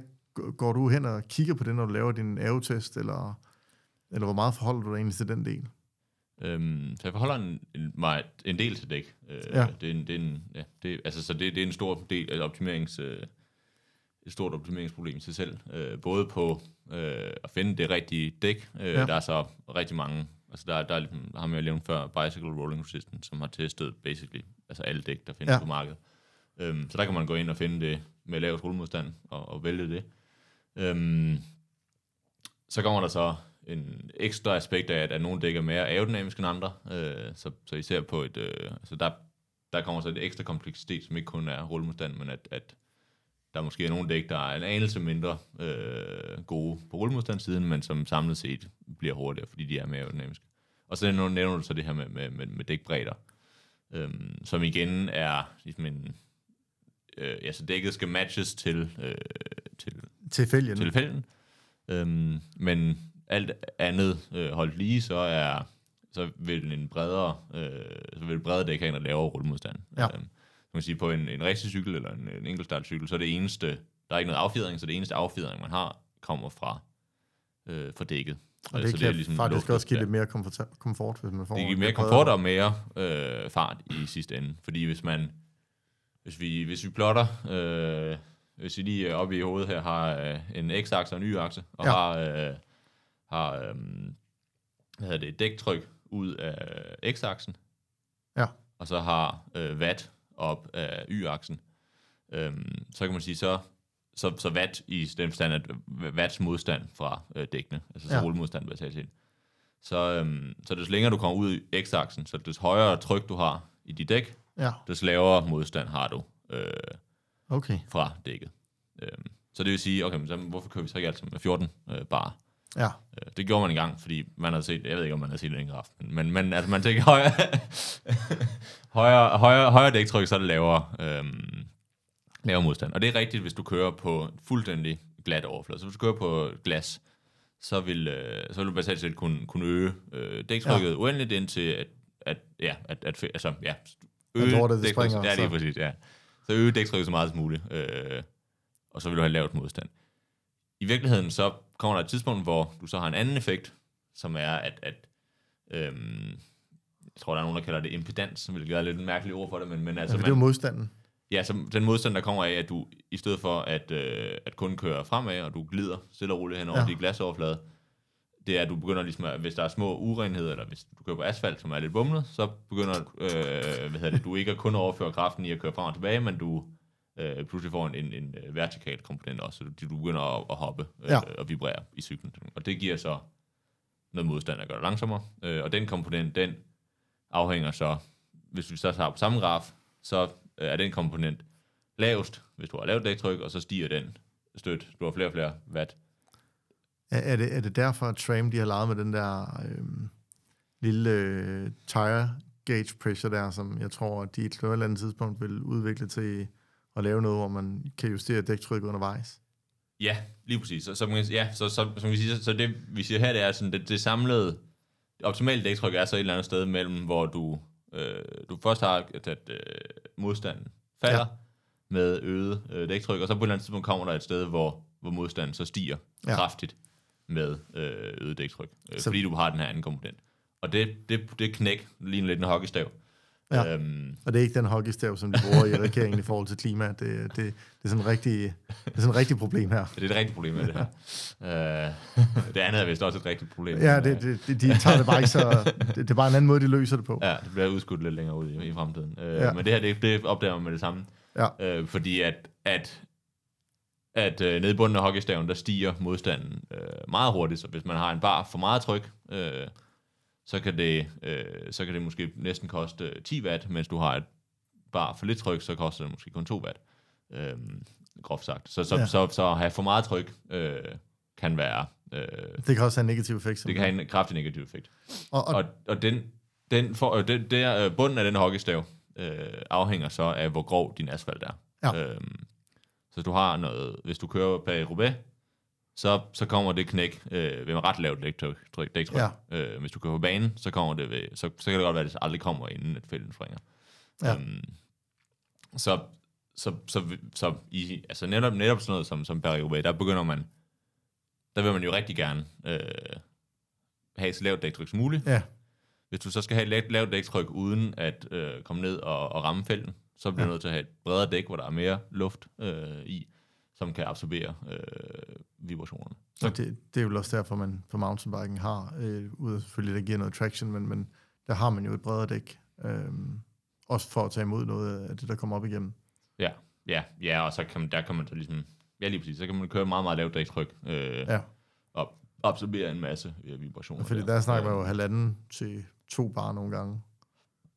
går du hen og kigger på det, når du laver din AO-test, eller, eller hvor meget forholder du dig egentlig til den del? Øhm, så jeg forholder en, en, mig en del til dæk. Øh, Ja. Det er en, det er en, ja, det, altså, så det, det er en stor del af optimerings, øh, et stort optimeringsproblem i sig selv. Øh, både på øh, at finde det rigtige dæk. Øh, Ja. Der er så rigtig mange, altså der, der, er, der har jeg nævnt før, Bicycle Rolling Resistance, som har testet basically altså alle dæk, der findes Ja. på markedet. Øhm, så der kan man gå ind og finde det med lavest rullemodstand og, og vælge det. Øhm, så kommer der så en ekstra aspekt af, at, at nogle dæk er mere aerodynamiske end andre. Øh, så, så især på et... Øh, altså der, der kommer så et ekstra kompleksitet, som ikke kun er rullemodstand, men at, at der måske er nogle dæk, der er en anelse mindre øh, gode på rullemodstandssiden, men som samlet set bliver hurtigere, fordi de er mere aerodynamiske. Og så nævner du så det her med, med, med, med dækbredder, øhm, som igen er ligesom en... Øh, ja, så dækket skal matches til, øh, til Til fælgen? til fælden. Øhm, men alt andet øh, holdt lige, så er så vil en bredere, øh, så vil bredere dæk have en lavere rullemodstand. Ja. Øhm, man sige, på en, en racercykel eller en, en enkeltstartcykel, så er det eneste, der er ikke noget affjedring, så det eneste affjedring, man har, kommer fra, øh, fra dækket. Og Øh, det så kan ligesom faktisk luft- også give ja. lidt mere komfort, komfort hvis man får Det giver mere komfort og mere øh, fart i sidste ende. Fordi hvis man, hvis vi, hvis vi plotter, øh, hvis vi lige oppe i hovedet her har øh, en x-akse og en y-akse, og Ja. har, øh, har øh, hvad hedder det, et dæktryk ud af x-aksen, Ja. og så har øh, watt op af y-aksen, øh, så kan man sige, så, så, så watt i den forstand, at watts modstand fra øh, dækkene, altså så Ja. rullemodstand vil jeg til, så, øhm, så des længere du kommer ud i x-aksen, så des højere tryk du har i dit dæk, Ja, des lavere modstand har du øh, okay. fra dækket. Øhm, så det vil sige, okay, men så, hvorfor kører vi så ikke altid med 14 øh, bar? Ja, Øh, det gjorde man engang, fordi man havde set, jeg ved ikke, om man havde set det en graf, men, men, men altså, man tænker højere, <laughs> højere, højere, højere dæktryk, så er det lavere, øhm, lavere modstand. Og det er rigtigt, hvis du kører på fuldstændig glat overflade. Så hvis du kører på glas, så vil, øh, så vil du basalt set kunne, kunne øge øh, dæktrykket ja. uendeligt indtil, at, at, ja, at, at, altså, ja, øge lortet, det dæktrykket- springer, Ja, det så- præcis, ja. Så øge dæktrykket så meget som muligt, øh, og så vil du have lavt modstand. I virkeligheden så kommer der et tidspunkt, hvor du så har en anden effekt, som er, at, at øhm, jeg tror, der er nogen, der kalder det impedans, som vil gøre lidt en mærkelig ord for det, men, men altså, altså, det er jo modstanden. ja, så den modstand, der kommer af, at du i stedet for at, øh, at kun køre fremad, og du glider stille og roligt hen over Ja. ja. de glasoverflade, det er, at du begynder ligesom, at, hvis der er små urenheder, eller hvis du kører på asfalt, som er lidt bumlet, så begynder øh, hvad hedder det, du ikke at kun overføre kraften i at køre frem og tilbage, men du øh, pludselig får en, en, en øh, vertikal komponent også, så du, du begynder at, at hoppe øh, Ja. og vibrere i cyklen. Og det giver så noget modstand, der gør det langsommere. Øh, og den komponent, den afhænger så, hvis vi så tager på samme graf, så øh, er den komponent lavest, hvis du har lavt dæktryk, og så stiger den stødt. Du har flere og flere watt. Er, er, det, er det derfor, at Tram de har lavet med den der øhm, lille øh, tire gauge pressure der, som jeg tror, at de et eller andet tidspunkt vil udvikle til at lave noget, hvor man kan justere dæktrykket undervejs? Ja, lige præcis. Så, så, ja, så, så, som vi siger, så det vi siger her, det er sådan, det, det samlede, det optimale dæktryk er så et eller andet sted mellem, hvor du, øh, du først har at, at øh, modstanden falder Ja. med øget øh, dæktryk, og så på et eller andet tidspunkt kommer der et sted, hvor, hvor modstanden så stiger Ja. kraftigt med øh, øget dæktryk, øh, Så- så, fordi du har den her anden komponent. Og det, det, det knæk ligner lidt en hockeystav. Ja. Øhm, Og det er ikke den hockeystav, som de bruger i regeringen i forhold til klima. Det, det, det, er sådan rigtig, det er sådan et rigtigt problem her. det er et rigtigt problem med det her. øh, det andet er vist også et rigtigt problem. Ja, det, det, det, de tager det bare ikke så... Det, det er bare en anden måde, de løser det på. Ja, det bliver udskudt lidt længere ud i, i fremtiden. Øh, Ja. ja. Men det her, det, det opdager man med det samme. Ja. Øh, fordi at, at, at øh, nede i bunden af hockeystaven, der stiger modstanden øh, meget hurtigt. Så hvis man har en bar for meget tryk, øh, så, kan det, øh, så kan det måske næsten koste 10 watt, mens du har et bar for lidt tryk, så koster det måske kun 2 watt. Øh, groft sagt. Så, så, Ja. så, så, så at have for meget tryk øh, kan være... Øh, Det kan også have en negativ effekt. det kan have en kraftig negativ effekt. og, og, Og, og den, den for, øh, den, der, øh, bunden af den hockeystav øh, afhænger så af, hvor grov din asfalt er. Ja. Øhm, så du har noget, hvis du kører på Roubaix, så, så kommer det knæk øh, ved ret lavt dæktryk. Tryk, dæktryk. Ja. Øh, hvis du kører på banen, så kommer det ved, så, så kan det godt være, at det aldrig kommer, inden et fælden springer. Ja. Øhm, så, så, så, så i, altså netop, netop sådan noget som, som Paris-Roubaix, der begynder man, der vil man jo rigtig gerne øh, have så lavt dæktryk som muligt. ja, Hvis du så skal have et lavt, lavt dæktryk uden at øh, komme ned og, og ramme felten, så bliver Ja. du nødt til at have et bredere dæk, hvor der er mere luft øh, i, som kan absorbere øh, vibrationerne. Så, og det, det er jo også derfor, man på mountainbiken har, øh, ud af selvfølgelig, der giver noget traction, men, men der har man jo et bredere dæk, øh, også for at tage imod noget af det, der kommer op igennem. ja, ja, ja, og så kan man, der kan man så ligesom, ja lige præcis, så kan man køre meget, meget lavt dæktryk øh, ja. Og absorbere en masse øh, vibrationer. fordi der snakker man jo halvanden til to bar nogle gange.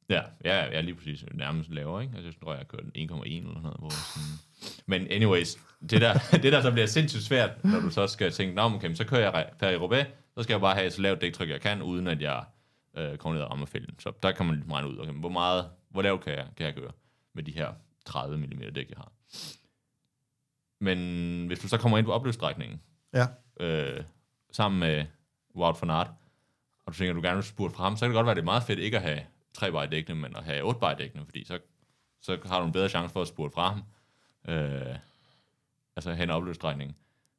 Ja, ja, ja, lige præcis. Nærmest lavere, ikke? Altså, jeg tror, jeg har kørt 1,1 eller noget. Hvor sådan... Men anyways, det der, <laughs> det der så bliver sindssygt svært, når du så skal tænke, Nå, okay, så kører jeg Paris Roubaix, så skal jeg bare have så lavt dæktryk, jeg kan, uden at jeg øh, kommer ned og rammer fælden. Så der kan man ligesom regne ud, okay, hvor meget, hvor lavt kan jeg, kan jeg køre med de her 30 mm dæk, jeg har. Men hvis du så kommer ind på opløbsstrækningen, Ja, øh, sammen med Wout van Aert, og du tænker, at du gerne vil spurte fra ham, så kan det godt være, at det er meget fedt ikke at have tre bare dækkende, men at have otte bare dækkende, fordi så, så har du en bedre chance for at spurte fra ham. Øh, altså hen opløbsstrækningen.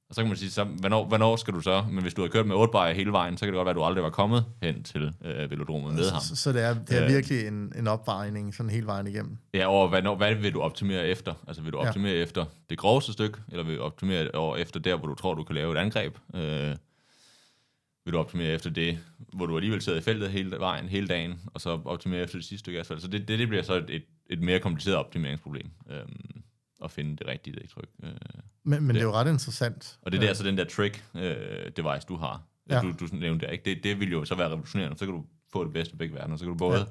Og så kan man sige, så, hvornår, hvornår skal du så, men hvis du har kørt med 8 bare hele vejen, så kan det godt være, at du aldrig var kommet hen til øh, velodromet med ham. så, så det er, det er Øh. virkelig en, en opvejning sådan hele vejen igennem. Ja, og hvornår, hvad vil du optimere efter? Altså vil du Ja. optimere efter det groveste stykke, eller vil du optimere over efter der, hvor du tror, du kan lave et angreb? Øh, vil du optimere efter det, hvor du alligevel sidder i feltet hele vejen, hele dagen, og så optimere efter det sidste stykke asfalt? Så det, det, det bliver så et, et, et mere kompliceret optimeringsproblem, øh, at finde det rigtige dæktryk. Øh. Men, men det, Det- det er jo ret interessant. Og det er der så den der trick øh, device, du har. Ja. Ja. Du, du nævnte der, ikke? Det, det vil jo så være revolutionerende, så kan du få det bedste af begge verdener. Så kan du både Ja.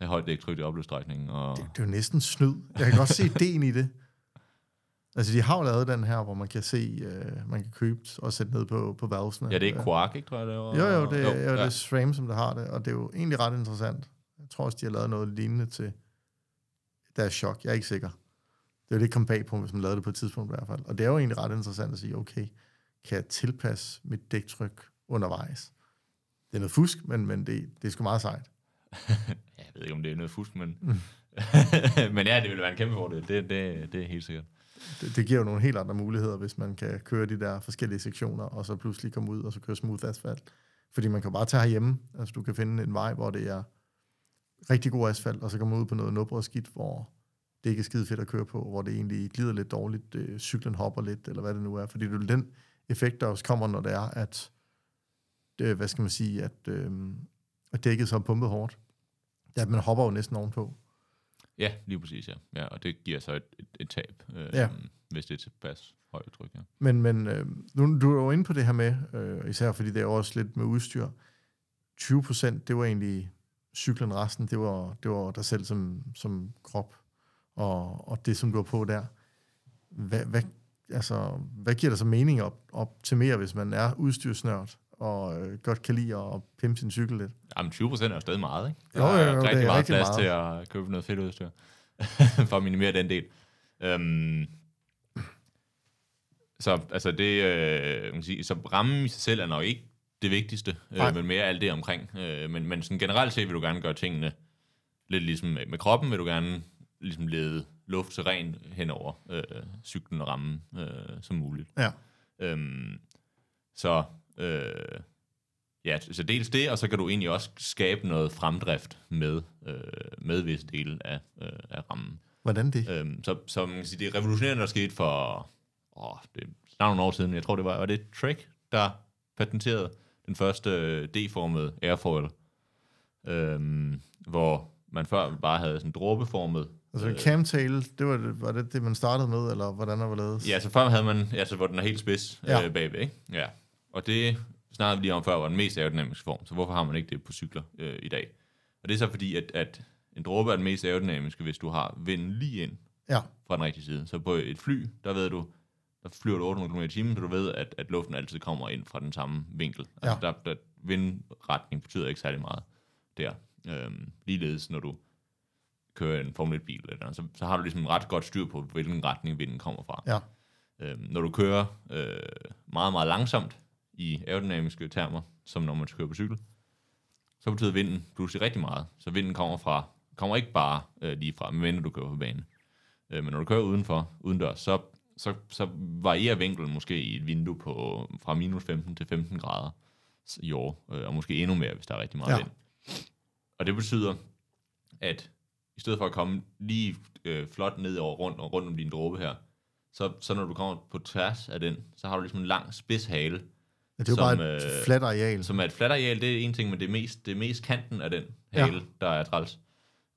have højt dæktryk i opløbsstrækningen, og... Det, det er jo næsten snyd. Jeg kan godt se ideen i det. Altså, de har jo lavet den her, hvor man kan se, øh, man kan købe og sætte ned på, på valvesene. Ja, det er ikke Quark, ikke, tror jeg, det var? Jo, jo, det, jo, jo, det ja. er SRAM, som det har det, og det er jo egentlig ret interessant. Jeg tror også, de har lavet noget lignende til deres chok. Jeg er ikke sikker. Det er jo det, kom bag på, hvis man lavede det på et tidspunkt i hvert fald. Og det er jo egentlig ret interessant at sige, okay, kan jeg tilpasse mit dæktryk undervejs? Det er noget fusk, men, men det, det er sgu meget sejt. <laughs> Jeg ved ikke, om det er noget fusk, men... Mm. <laughs> men ja, det vil være en kæmpe fordel. Det, det, det er helt sikkert. Det, det giver jo nogle helt andre muligheder, hvis man kan køre de der forskellige sektioner, og så pludselig komme ud og så køre smooth asfalt. Fordi man kan bare tage herhjemme. Altså, du kan finde en vej, hvor det er rigtig god asfalt, og så kommer man ud på noget nubret skidt, hvor det ikke er skide fedt at køre på, hvor det egentlig glider lidt dårligt, øh, cyklen hopper lidt, eller hvad det nu er. Fordi det er den effekt, der også kommer, når det er, at, øh, hvad skal man sige, at, øh, at dækket så er pumpet hårdt. At man hopper jo næsten ovenpå. Ja, lige præcis, ja. ja og det giver så et, et, et tab, øh, Ja. hvis det er tilpas højt tryk, ja. Men, men øh, nu, du er jo inde på det her med, øh, især fordi det er også lidt med udstyr. 20 procent, det var egentlig cyklen, resten, det var, det var dig selv som, som krop, og, og det, som du har på der. Hvad, hvad, altså, hvad giver der så mening at optimere, hvis man er udstyrsnørd, og øh, godt kan lide at pimpe sin cykel lidt? Jamen, 20 procent er jo stadig meget, ikke? Jo, jo, jo, Der er det rigtig er meget rigtig plads meget. til at købe noget fedt udstyr, <laughs> for at minimere den del. Øhm, så altså det, øh, man kan sige, så rammen i sig selv er nok ikke det vigtigste, Nej. øh, men mere alt det omkring. Øh, men, men sådan generelt set vil du gerne gøre tingene lidt ligesom med kroppen, vil du gerne ligesom lede luft så rent hen over øh, cyklen og rammen øh, som muligt. Ja. Øhm, så øh, ja, så dels det, og så kan du egentlig også skabe noget fremdrift med, øh, med visse dele af, øh, af rammen. Hvordan det? Øhm, så, så man kan sige, det er revolutionerende, der skete for åh, det er snart nogle år siden. Jeg tror, det var, var det Trek, der patenterede den første øh, D-formede airfoil, øhm, hvor man før bare havde sådan en dråbeformet Altså en camtail, det var det, var det det, man startede med, eller hvordan og hvorledes? Ja, så før havde man, altså hvor den er helt spids Ja. ja. øh, bagved, ikke? Ja. Og det snakkede vi lige om før, var den mest aerodynamiske form, så hvorfor har man ikke det på cykler øh, i dag? Og det er så fordi, at, at en dråbe er den mest aerodynamiske, hvis du har vinden lige ind Ja. fra den rigtige side. Så på et fly, der ved du, der flyver du 800 km i timen, så du ved, at, at luften altid kommer ind fra den samme vinkel. Altså, Ja. der, der, vindretning betyder ikke særlig meget der. Øhm, ligeledes, når du kører en Formel 1-bil, eller, så, så har du ligesom ret godt styr på, hvilken retning vinden kommer fra. Ja. Øhm, når du kører øh, meget, meget langsomt i aerodynamiske termer, som når man kører på cykel, så betyder vinden pludselig rigtig meget. Så vinden kommer fra kommer ikke bare øh, lige fra, medmindre du kører på bane. Øh, men når du kører udenfor, udendørs, så, så, så varierer vinklen måske i et vindue på fra minus 15 til 15 grader i år, øh, og måske endnu mere, hvis der er rigtig meget ja. vind. Og det betyder, at i stedet for at komme lige øh, flot ned over rundt, og rundt om din dråbe her, så, så når du kommer på tværs af den, så har du ligesom en lang spids hale, Ja, det er jo bare et øh, fladt areal. som er et fladt areal, det er en ting, men det er mest, det er mest kanten af den hale, ja. der er træls.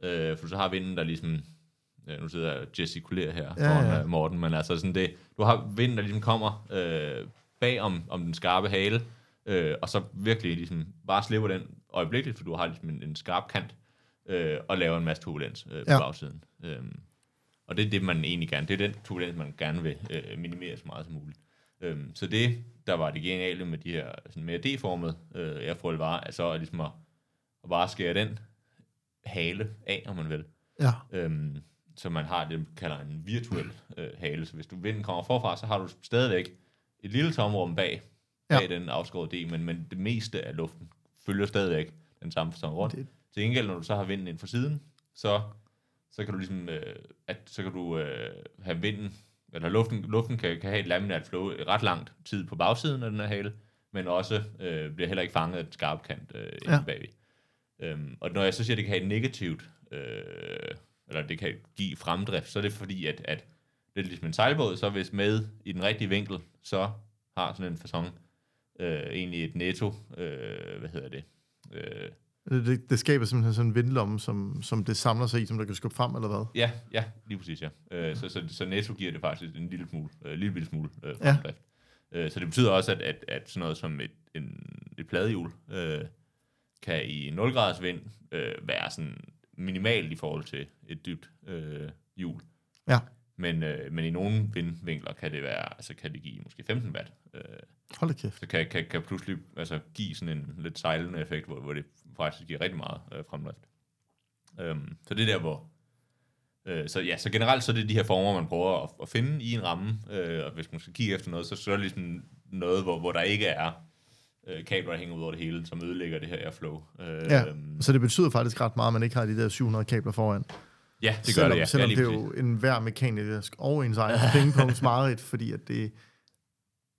Øh, for så har vinden, der ligesom, ja, nu sidder jeg og gestikulerer her Ja, foran ja. Morten, men altså sådan det, du har vinden, der ligesom kommer øh, bag om, om den skarpe hale, øh, og så virkelig ligesom bare slipper den øjeblikkeligt, for du har ligesom en, en skarp kant, øh, og laver en masse turbulens øh, på Ja. ja. bagsiden. Øh, og det er det, man egentlig gerne, det er den turbulens, man gerne vil øh, minimere så meget som muligt. Øhm, så det, der var det geniale med de her sådan mere D-formede øh, airfoil, var altså at, ligesom at, at bare skære den hale af, om man vil. Ja, Øhm, så man har det, man kalder en virtuel øh, hale. Så hvis du vinden kommer forfra, så har du stadigvæk et lille tomrum bag, Ja. bag den afskårede D, men, men det meste af luften følger stadigvæk den samme fasong rundt. Det- Til gengæld, når du så har vinden ind fra siden, så, så kan du ligesom, øh, at, så kan du øh, have vinden, eller luften, luften kan, kan have et laminat flow ret langt tid på bagsiden af den her hale, men også øh, bliver heller ikke fanget af et skarp kant øh, Ja. bagved. Øhm, og når jeg så siger, at det kan have et negativt, øh, eller det kan give fremdrift, så er det fordi, at, at det er ligesom en sejlbåd, så hvis med i den rigtige vinkel, så har sådan en fasong øh, egentlig et netto, øh, hvad hedder det, øh, det, det skaber simpelthen sådan en vindlomme, som, som det samler sig i, som der kan skubbe frem, eller hvad? Ja, ja, lige præcis, ja. Øh, så, så, så netto giver det faktisk en lille smule, øh, lille bitte smule øh, Ja. fremdrift. Øh, så det betyder også, at, at, at sådan noget som et, en, et pladehjul øh, kan i 0 graders vind øh, være sådan minimalt i forhold til et dybt øh, hjul. Ja. Men, øh, men i nogle vindvinkler kan det være, altså kan det give måske 15 watt. Øh, Hold da kæft. så kan, kan, kan pludselig altså, give sådan en lidt sejlende effekt, hvor, hvor det faktisk giver rigtig meget øh, fremdrift. Øhm, så det er der, hvor... Øh, så ja, så generelt så er det de her former, man prøver at, at finde i en ramme, øh, og hvis man skal kigge efter noget, så, så er det ligesom noget, hvor, hvor der ikke er øh, kabler, der hænger ud over det hele, som ødelægger det her airflow. Øh, Ja, øhm, så det betyder faktisk ret meget, at man ikke har de der 700 kabler foran. ja, det gør selvom, det, ja. Selvom ja, det er jo en hver mekanisk og ens egen pengepunkt meget, fordi at det,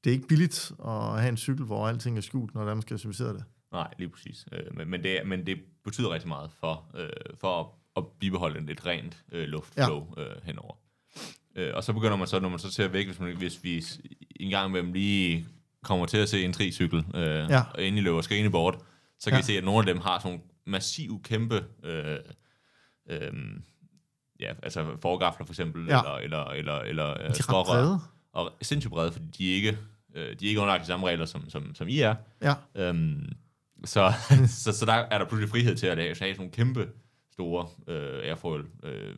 det er ikke billigt at have en cykel, hvor alting er skjult, når der man skal servicere det. Nej, lige præcis. Øh, men, men, det, men det betyder rigtig meget for, øh, for at, at bibeholde en lidt rent øh, luftflow ja. øh, henover. Øh, og så begynder man så, når man så ser væk, hvis, man, hvis vi en gang imellem lige kommer til at se en tricykel, øh, Ja. og endelig løber skrigende bort, så kan Ja. vi se, at nogle af dem har sådan nogle massive, kæmpe øh, øh, ja, altså forgafler for eksempel, Ja. eller, eller, eller, eller øh, De er ret skrårør. brede. Og sindssygt brede, fordi de ikke, øh, de er ikke underlagt de samme regler, som, som, som I er. Ja, Øhm, så, <laughs> så, så der er der pludselig frihed til at lave have sådan nogle kæmpe store øh, airfoil øh,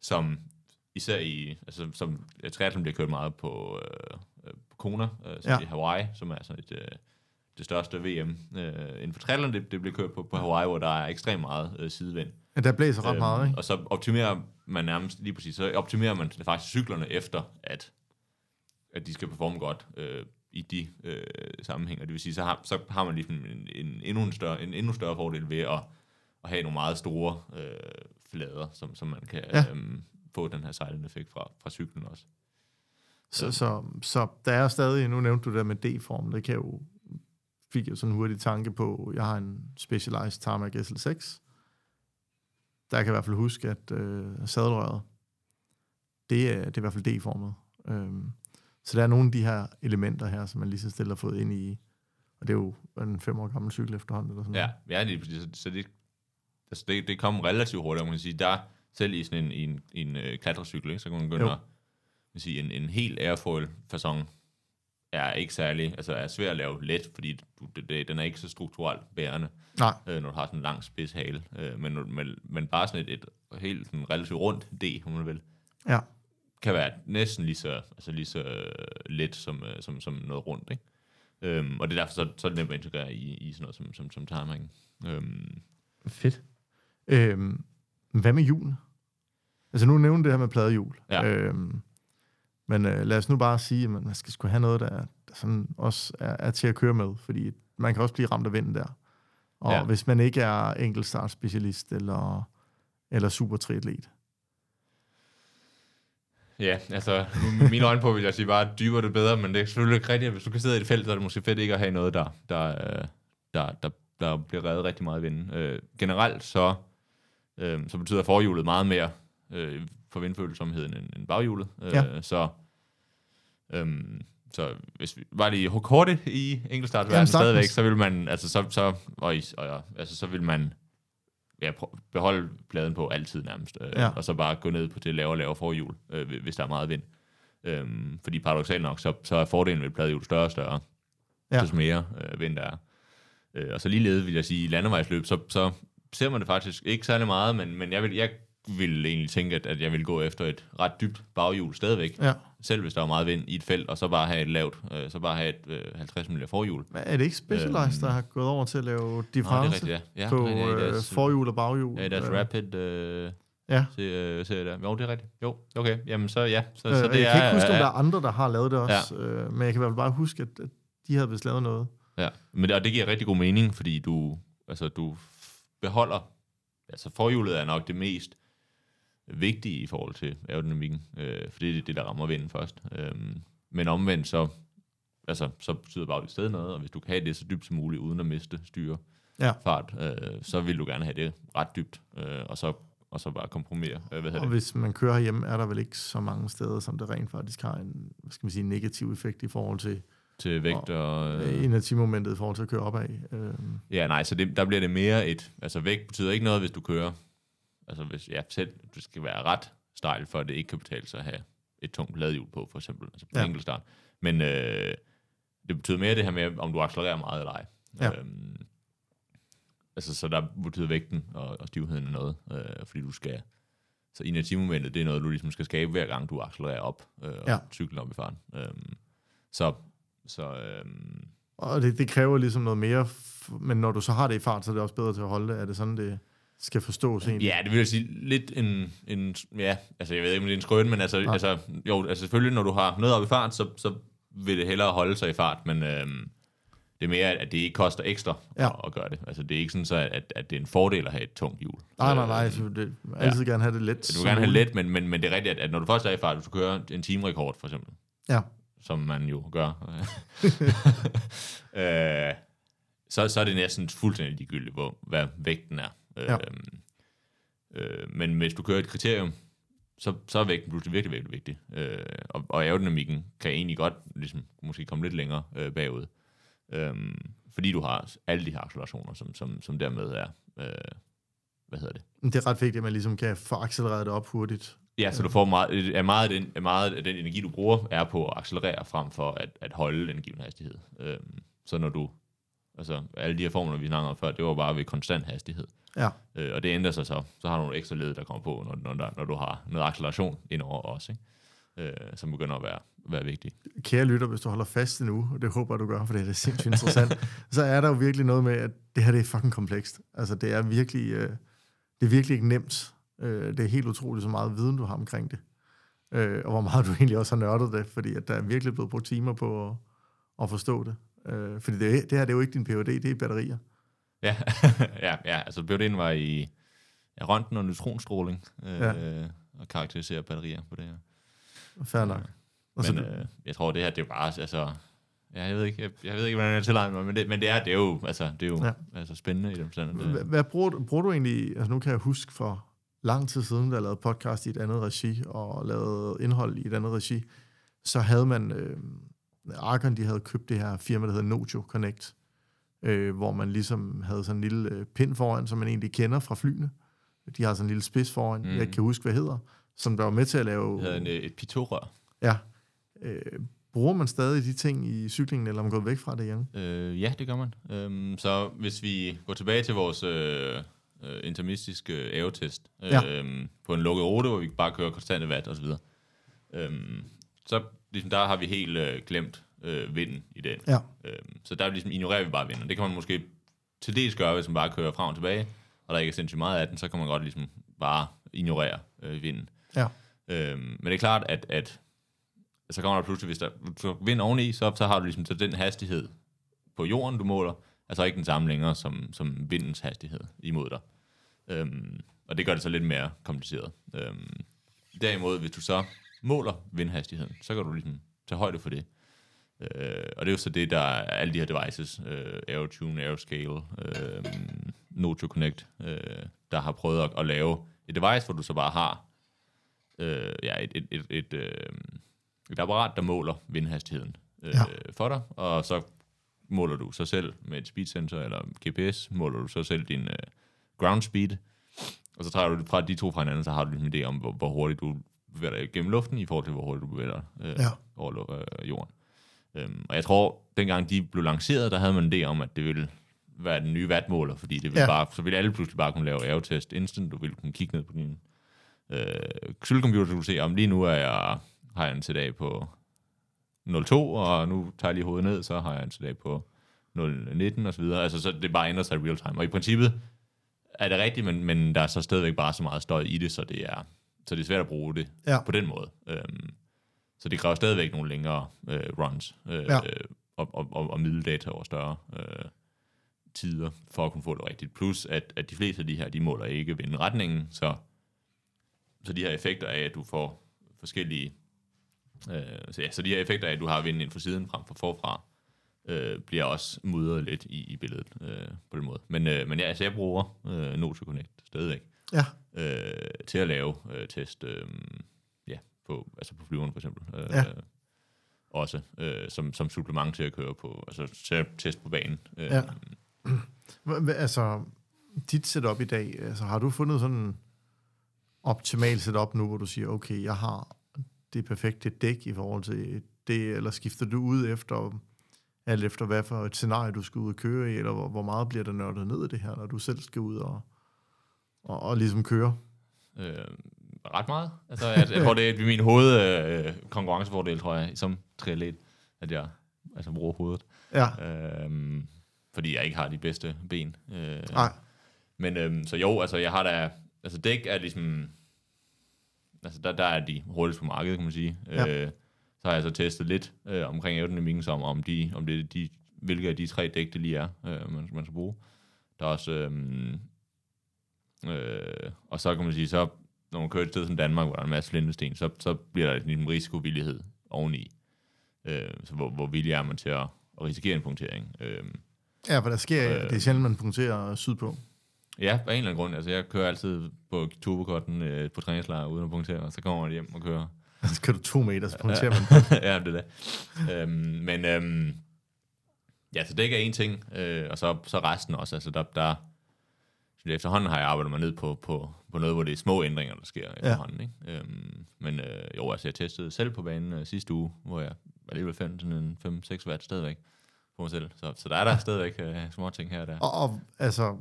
som især i, altså som jeg triathlon bliver kørt meget på, øh, øh, på Kona, øh, som Ja. ja. i Hawaii, som er sådan et, øh, det største VM øh, inden for triathlon, det, det bliver kørt på, på Hawaii, hvor der er ekstremt meget øh, sidevind. men der blæser ret meget, ikke? Og så optimerer man nærmest, lige præcis, så optimerer man faktisk cyklerne efter, at, at de skal performe godt øh, i de øh, sammenhænge. Det vil sige, så har, så har man ligesom en, en, endnu en, større, en endnu større fordel ved at, at have nogle meget store øh, flader, som, som man kan Ja. øhm, få den her silent effekt fra, fra cyklen også. Så, så, så der er stadig, nu nævnte du det med D-form, det kan jo, fik jeg sådan en hurtig tanke på, jeg har en Specialized Tarmac SL6, der kan jeg i hvert fald huske, at øh, sadelrøret, det er, det er i hvert fald D-formet. Øhm, så der er nogle af de her elementer her, som man lige så stille har fået ind i, og det er jo en fem år gammel cykel efterhånden, eller sådan Ja, noget. ja lige. Så, så det, altså det, det kom relativt hurtigt, man kan sige. Der selv i sådan en, i en, i en øh, klatrecykel, ikke, så kan man begynde Jo. at man sige, en, en helt airfoil fasong er ikke særlig, altså er svær at lave let, fordi du, det, det, den er ikke så strukturelt bærende, Nej. øh, når du har sådan en lang spids hale. Øh, men, men, men bare sådan et, et helt sådan relativt rundt D, om man vil, Ja. Kan være næsten lige så, altså lige så øh, let som, øh, som, som noget rundt, ikke? Øhm, og det er derfor, så, så er det nemt at integrere i, i sådan noget som, som, som timing. Øhm, Fedt. Øhm, hvad med julen? Altså nu nævnte det her med pladehjul. Ja. Øhm, men øh, lad os nu bare sige, at man skal sgu have noget, der, der sådan også er, er til at køre med, fordi man kan også blive ramt af vinden der. Og ja. hvis man ikke er enkeltstartspecialist eller, eller super triatlet. Ja, altså, mine øjne på vil jeg sige bare, dybere det bedre, men det er selvfølgelig ikke rigtigt. Hvis du kan sidde i et felt, så er det måske fedt ikke at have noget, der, der, øh, der, der, der bliver reddet rigtig meget i vinden. Øh, generelt så, øh, så betyder forhjulet meget mere øh, for vindfølsomheden end, end baghjulet. Øh, Ja. Så, øh, så hvis vi var lige kort i enkeltstartsverdenen stadigvæk, så vil man, altså så, så, og, og, altså, så vil man ja, beholde pladen på altid nærmest, øh, Ja. og så bare gå ned på det lavere og lavere forhjul, øh, hvi- hvis der er meget vind. Øhm, fordi paradoxalt nok, så, så er fordelen ved pladehjul større og større, Ja. des mere øh, vind der er. Øh, og så ligeledes vil jeg sige, i landevejsløb, så, så ser man det faktisk ikke særlig meget, men, men jeg, vil, jeg vil egentlig tænke, at, at jeg vil gå efter et ret dybt baghjul stadigvæk, Ja. selv hvis der er meget vind i et felt, og så bare have et lavt, øh, så bare have et øh, 50 mm forhjul. Hvad, er det ikke Specialized, der har gået over til at lave Nå, det er difference rigtigt, ja. ja på det er ja, i øh, deres- forhjul og baghjul? Ja, deres Øh, rapid øh, Ja. se, øh, serie der. Jo, det er rigtigt. Jo, okay. Jamen så ja. Så, Øh, så det jeg er, kan ikke huske, om er- der er andre, der har lavet det også, ja. øh, men jeg kan i hvert fald bare huske, at, at de havde vist lavet noget. Ja, men det, og det giver rigtig god mening, fordi du, altså, du beholder, altså forhjulet er nok det mest vigtige i forhold til aerodynamikken, øh, for det er det, der rammer vinden først. Øhm, men omvendt så, altså, så betyder bare det stadig noget, og hvis du kan have det så dybt som muligt, uden at miste styre Ja. fart, øh, så vil du gerne have det ret dybt, øh, og så og så bare kompromere. Øh, hvad Og det? hvis man kører herhjemme, er der vel ikke så mange steder, som det rent faktisk har en hvad skal man sige, negativ effekt i forhold til Til vægt og... øh. inertimomentet i forhold til at køre opad. Øh, Ja, nej, så det, der bliver det mere et... Altså vægt betyder ikke noget, hvis du kører... Altså hvis, ja, selv, du skal være ret stejl, for at det ikke kan betale sig at have et tungt ladhjul på, for eksempel, altså på Ja. enkeltstart. Men øh, det betyder mere det her med, om du accelererer meget eller ej. Ja. Øhm, altså, så der betyder vægten og, og stivheden noget, øh, fordi du skal... Så inertimomentet, det er noget, du ligesom skal skabe, hver gang du accelererer op øh, og Ja. cykler op i farten. Øhm, så så øhm, og det, det kræver ligesom noget mere, men når du så har det i fart, så er det også bedre til at holde det. Er det sådan, det skal forstås egentlig? Ja, det vil jeg sige lidt en, en ja, altså jeg ved ikke, om det er en skrøn, men altså, Nej. altså, jo, altså selvfølgelig, når du har noget op i fart, så, så vil det hellere holde sig i fart, men øhm, det er mere, at det ikke koster ekstra Ja. ja. at, at gøre det. Altså det er ikke sådan, så, at, at det er en fordel at have et tungt hjul. Nej, nej, nej. Øh, Så det, jeg altid gerne have det let. du som vil gerne have muligt. let, men, men, men det er rigtigt, at, at når du først er i fart, du kører en timerekord for eksempel, Ja. som man jo gør, <laughs> <laughs> øh, så, så er det næsten fuldstændig ligegyldigt, hvor, hvad vægten er. Ja. Øh, øh, men hvis du kører et kriterium, så, så er vægten pludselig virkelig, virkelig vigtig. Øh, og, og aerodynamikken kan egentlig godt ligesom, måske komme lidt længere øh, bagud. Øh, fordi du har alle de her accelerationer, som, som, som dermed er, øh, hvad hedder det? Det er ret vigtigt, at man ligesom kan få accelereret det op hurtigt. Ja, så du får meget, er meget, af den, er meget af den energi, du bruger, er på at accelerere frem for at, at holde en given hastighed. Øhm, så når du, altså alle de her formler, vi snakkede om før, det var bare ved konstant hastighed. Ja. Øh, og det ændrer sig så. Så har du nogle ekstra led, der kommer på, når, når, der, når du har noget acceleration indover også, ikke? Øh, som begynder at være, være vigtigt. Kære lytter, hvis du holder fast endnu, og det håber jeg, du gør, for det er sindssygt interessant, <laughs> så er der jo virkelig noget med, at det her det er fucking komplekst. Altså, det er virkelig, øh, det er virkelig ikke nemt. Øh, det er helt utroligt, så meget viden, du har omkring det. Øh, og hvor meget du egentlig også har nørdet det, fordi at der er virkelig blevet brugt timer på at, at forstå det. Øh, fordi det, det her det er jo ikke din PhD, det er batterier. Ja, <laughs> ja, ja altså BioD'en var i ja, røntgen og neutronstråling, øh, Ja. og karakteriserer batterier på det her. Fair nok. Og Men øh, jeg tror, det her, det er bare, altså... Ja, jeg ved ikke, jeg, jeg ved ikke, hvordan jeg tilegner mig, men det, men det er, det er jo, altså, det er jo Ja. altså, spændende i den forstand. Hvad, bruger, bruger du egentlig, altså nu kan jeg huske for lang tid siden, da jeg lavede podcast i et andet regi, og lavede indhold i et andet regi, så havde man, øh, Argon, de havde købt det her firma, der hedder Nojo Connect, øh, hvor man ligesom havde sådan en lille øh, pind foran, som man egentlig kender fra flyene. De har sådan en lille spids foran, mm. Mm. jeg ikke kan huske, hvad hedder, som der var med til at lave... det hedder en, øh, et pitorør. Ja. Øh, Bruger man stadig de ting i cyklingen, eller er man gået væk fra det igen? Øh, ja, det gør man. Øhm, så hvis vi går tilbage til vores øh, øh, intermistiske aerotest øh, Ja. øhm, på en lukket rute, hvor vi bare kører konstante watt osv., øhm, så ligesom, der har vi helt øh, glemt øh, vinden i den. Ja. Øhm, så der ligesom, ignorerer vi bare vinden. Det kan man måske til dels gøre, hvis man bare kører frem og tilbage, og der ikke er sindssygt meget af den, så kan man godt ligesom bare ignorere øh, vinden. Ja. Øhm, men det er klart, at, at så kommer der pludselig, hvis der så vind oveni, så, så har du ligesom så den hastighed på jorden, du måler, altså ikke den samme længere som, som vindens hastighed imod dig. Øhm, og det gør det så lidt mere kompliceret. Øhm, derimod, hvis du så måler vindhastigheden, så kan du ligesom tage højde for det. Øh, og det er jo så det, der er alle de her devices, øh, AeroTune, AeroScale, øh, Noto Connect, øh, der har prøvet at, at lave et device, hvor du så bare har øh, ja, et, et, et, et, øh, et apparat, der måler vindhastigheden øh, Ja. for dig, og så måler du sig selv med et speed sensor eller GPS, måler du så selv din øh, ground speed, og så træder du fra de to fra hinanden, så har du en idé om, hvor, hvor hurtigt du bevæger dig gennem luften, i forhold til, hvor hurtigt du bevæger dig øh, Ja. over øh, jorden. Øhm, og jeg tror, dengang de blev lanceret, der havde man en idé om, at det ville være den nye wattmåler, fordi det ville Ja. bare, så ville alle pludselig bare kunne lave aerotest instant, du ville kunne kigge ned på din øh, cykelcomputer, så du kunne se, om lige nu er jeg, har jeg en TDA på 0,2, og nu tager jeg lige hovedet ned, så har jeg en TDA på 0,19 og så videre. Altså, så det bare ændrer sig i real time. Og i princippet er det rigtigt, men, men der er så stadigvæk bare så meget støj i det, så det er, så det er svært at bruge det Ja. på den måde. Øhm, så det kræver stadigvæk nogle længere øh, runs øh, Ja. øh, og, og, og, og middeldata over større øh, tider for at kunne få det rigtigt. Plus, at, at de fleste af de her, de måler ikke vindretningen, så, så de her effekter af, at du får forskellige... Øh, så, ja, så de her effekter af, at du har vinden ind fra siden frem for forfra, øh, bliver også mudret lidt i, i billedet øh, på den måde. Men, øh, men ja, altså jeg bruger øh, Note Connect stadigvæk Ja. øh, til at lave øh, test øh, på, altså på flyveren for eksempel. Øh, Ja. Også øh, som, som supplement til at køre på, altså til at teste på banen. Øh, Ja. <clears throat> Altså, dit setup i dag, altså, har du fundet sådan en optimal setup nu, hvor du siger, okay, jeg har det perfekte dæk i forhold til det, eller skifter du ud efter, alt efter hvad for et scenarie, du skal ud og køre i, eller hvor, hvor meget bliver der nørdet ned i det her, når du selv skal ud og, og, og ligesom køre? Øh, ret meget. Altså, jeg, jeg tror, det er min hoved øh, konkurrencefordel, tror jeg, som triatlet, at jeg altså, bruger hovedet. Ja, Øh, fordi jeg ikke har de bedste ben. Øh, nej, Men øhm, så jo, altså jeg har da, altså dæk er ligesom, altså der, der er de hurtigst på markedet, kan man sige. Ja. Øh, så har jeg så testet lidt øh, omkring aerodynamikken, som om, de, om det er de, hvilke af de tre dæk det lige er, øh, man, man skal bruge. Der er også, øhm, øh, og så kan man sige, så når man kører et sted som Danmark, hvor der er en masse flintesten, så, så bliver der en risikovillighed oveni. Øh, så hvor, hvor villig er man til at, at risikere en punktering. Øh, ja, for der sker, Øh. det er sjældent, man punkterer sydpå. Ja, af en eller anden grund. Altså, jeg kører altid på turbokotten øh, på træningslejr uden at punktere, og så kommer jeg hjem og kører. <laughs> Så kan du to meter, så punkterer man. <laughs> ja, det er det. Øhm, men øhm, ja, så det ikke er en ting, øh, og så, så resten også. Altså, der, der, efterhånden har jeg arbejdet mig ned på, på, på noget, hvor det er små ændringer, der sker efterhånden. Ikke? Øhm, men øh, jo, altså, jeg testede selv på banen øh, sidste uge, hvor jeg alligevel fandt sådan en 5-6 watt stadigvæk på mig selv. Så, så der er der <laughs> stadigvæk øh, små ting her og der. Og, og altså,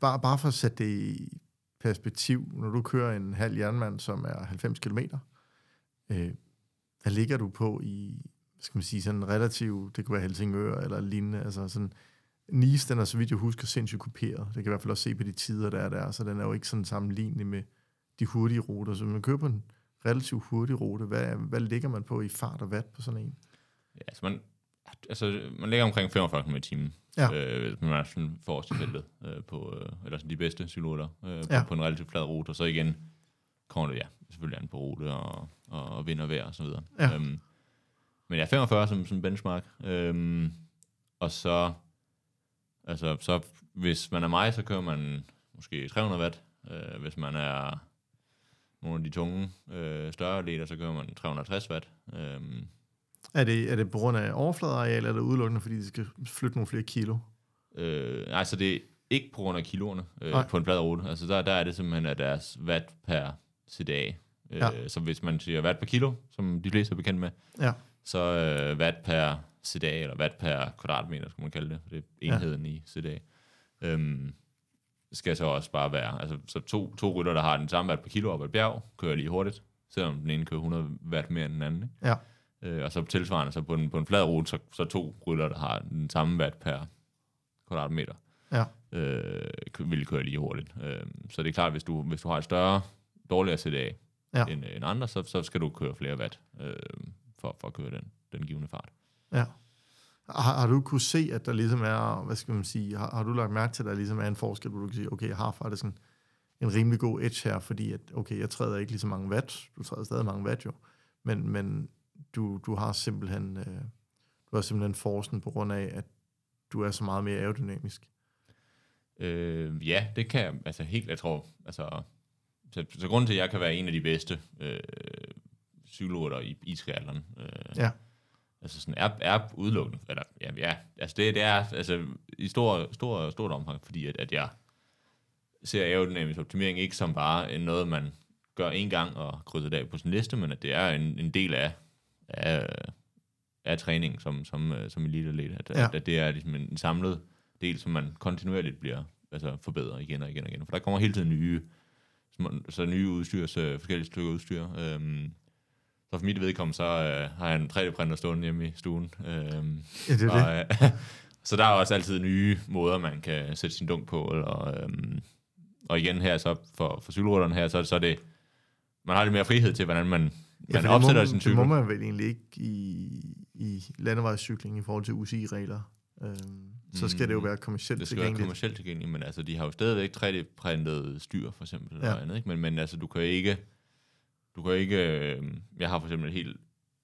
bare, bare for at sætte det i perspektiv, når du kører en halv jernmand, som er 90 km, øh, hvad ligger du på i, skal man sige, sådan relativt, det kunne være Helsingør eller lignende, altså sådan, Nice, den er, så vidt jeg husker, sindssygt kopieret. Det kan i hvert fald også se på de tider, der er der, så den er jo ikke sådan sammenlignelig med de hurtige ruter. Så man kører på en relativt hurtig rute, hvad, hvad ligger man på i fart og watt på sådan en? Ja, altså man, altså man ligger omkring 45 km i timen, Ja. øh, hvis man er sådan forrest i feltet, øh, på, øh, eller sådan de bedste cykelruter øh, på, Ja. på en relativt flad rute, og så igen kommer det ja, selvfølgelig an på rute og, og, og vind og vejr og så videre. Ja. Øhm, men ja, 45 som, som benchmark, øhm, og så, altså, så hvis man er mig, så kører man måske 300 watt, øh, hvis man er nogle af de tunge, øh, større atleter, så kører man 360 watt, øhm, Er det, er det på grund af overfladeareal, eller er det udelukkende, fordi de skal flytte nogle flere kilo? Øh, nej, så det er ikke på grund af kiloerne øh, Nej. på en flad rute. Altså der, der er det simpelthen af deres watt per CDA. Øh, Ja. Så hvis man siger watt per kilo, som de fleste er bekendt med, Ja. så øh, watt per CDA, eller watt per kvadratmeter, skal man kalde det. Det er enheden ja. i CDA. Øhm, skal så også bare være, altså så to, to rytter, der har den samme watt per kilo op ad et bjerg, kører lige hurtigt, selvom den ene kører 100 watt mere end den anden. Ikke? Ja. Øh, og så tilsvarende, så på en, på en flad rute, så, så to rytter, der har den samme watt per kvadratmeter, Ja. øh, vil køre lige hurtigt. Øh, så det er klart, hvis du, hvis du har et større, dårligere CDA Ja. end, end andre, så, så skal du køre flere watt øh, for, for at køre den, den givende fart. Ja. Har, har du kunne se, at der ligesom er, hvad skal man sige, har, har du lagt mærke til, at der ligesom er en forskel, hvor du kan sige, okay, jeg har faktisk en, en rimelig god edge her, fordi at, okay, jeg træder ikke lige så mange watt, du træder stadig mange watt jo, men, men du, du har simpelthen, øh, du har simpelthen forsen på grund af, at du er så meget mere aerodynamisk. Øh, ja, det kan jeg, altså helt, jeg tror, altså, så, så grunden til, at jeg kan være en af de bedste øh, cykelrytter i, i triathlon, øh, Ja. Altså sådan, er, er udelukkende, eller ja, ja altså det, det er altså i stor, stor, stort omfang, fordi at, at jeg ser aerodynamisk optimering ikke som bare noget, man gør en gang og krydser det af på sin liste, men at det er en, en del af, af, af træningen som, som, øh, som elite at, Ja. at, at det er ligesom en, samlet del, som man kontinuerligt bliver altså forbedret igen og igen og igen. For der kommer hele tiden nye, så nye udstyr, så forskellige stykker udstyr. Øhm, så for mit vedkommende, så øh, har jeg en 3D-printer stående hjemme i stuen. Øhm, Ja, det er og, øh, <laughs> så der er også altid nye måder, man kan sætte sin dunk på. Eller, øhm, og igen her, så for, for cykelrytterne her, så, så er det, man har lidt mere frihed til, hvordan man, man for opsætter det må, sin Det cykel. må man vel egentlig ikke i, i landevejscykling i forhold til UCI-regler. Øhm, så skal det jo Mm, være kommercielt Det skal være tilgængeligt. kommercielt tilgængeligt, men altså, de har jo stadigvæk 3D-printet styr, for eksempel, eller Ja. andet, ikke? Men, men altså, du kan ikke, du kan ikke, øh, jeg har for eksempel et helt,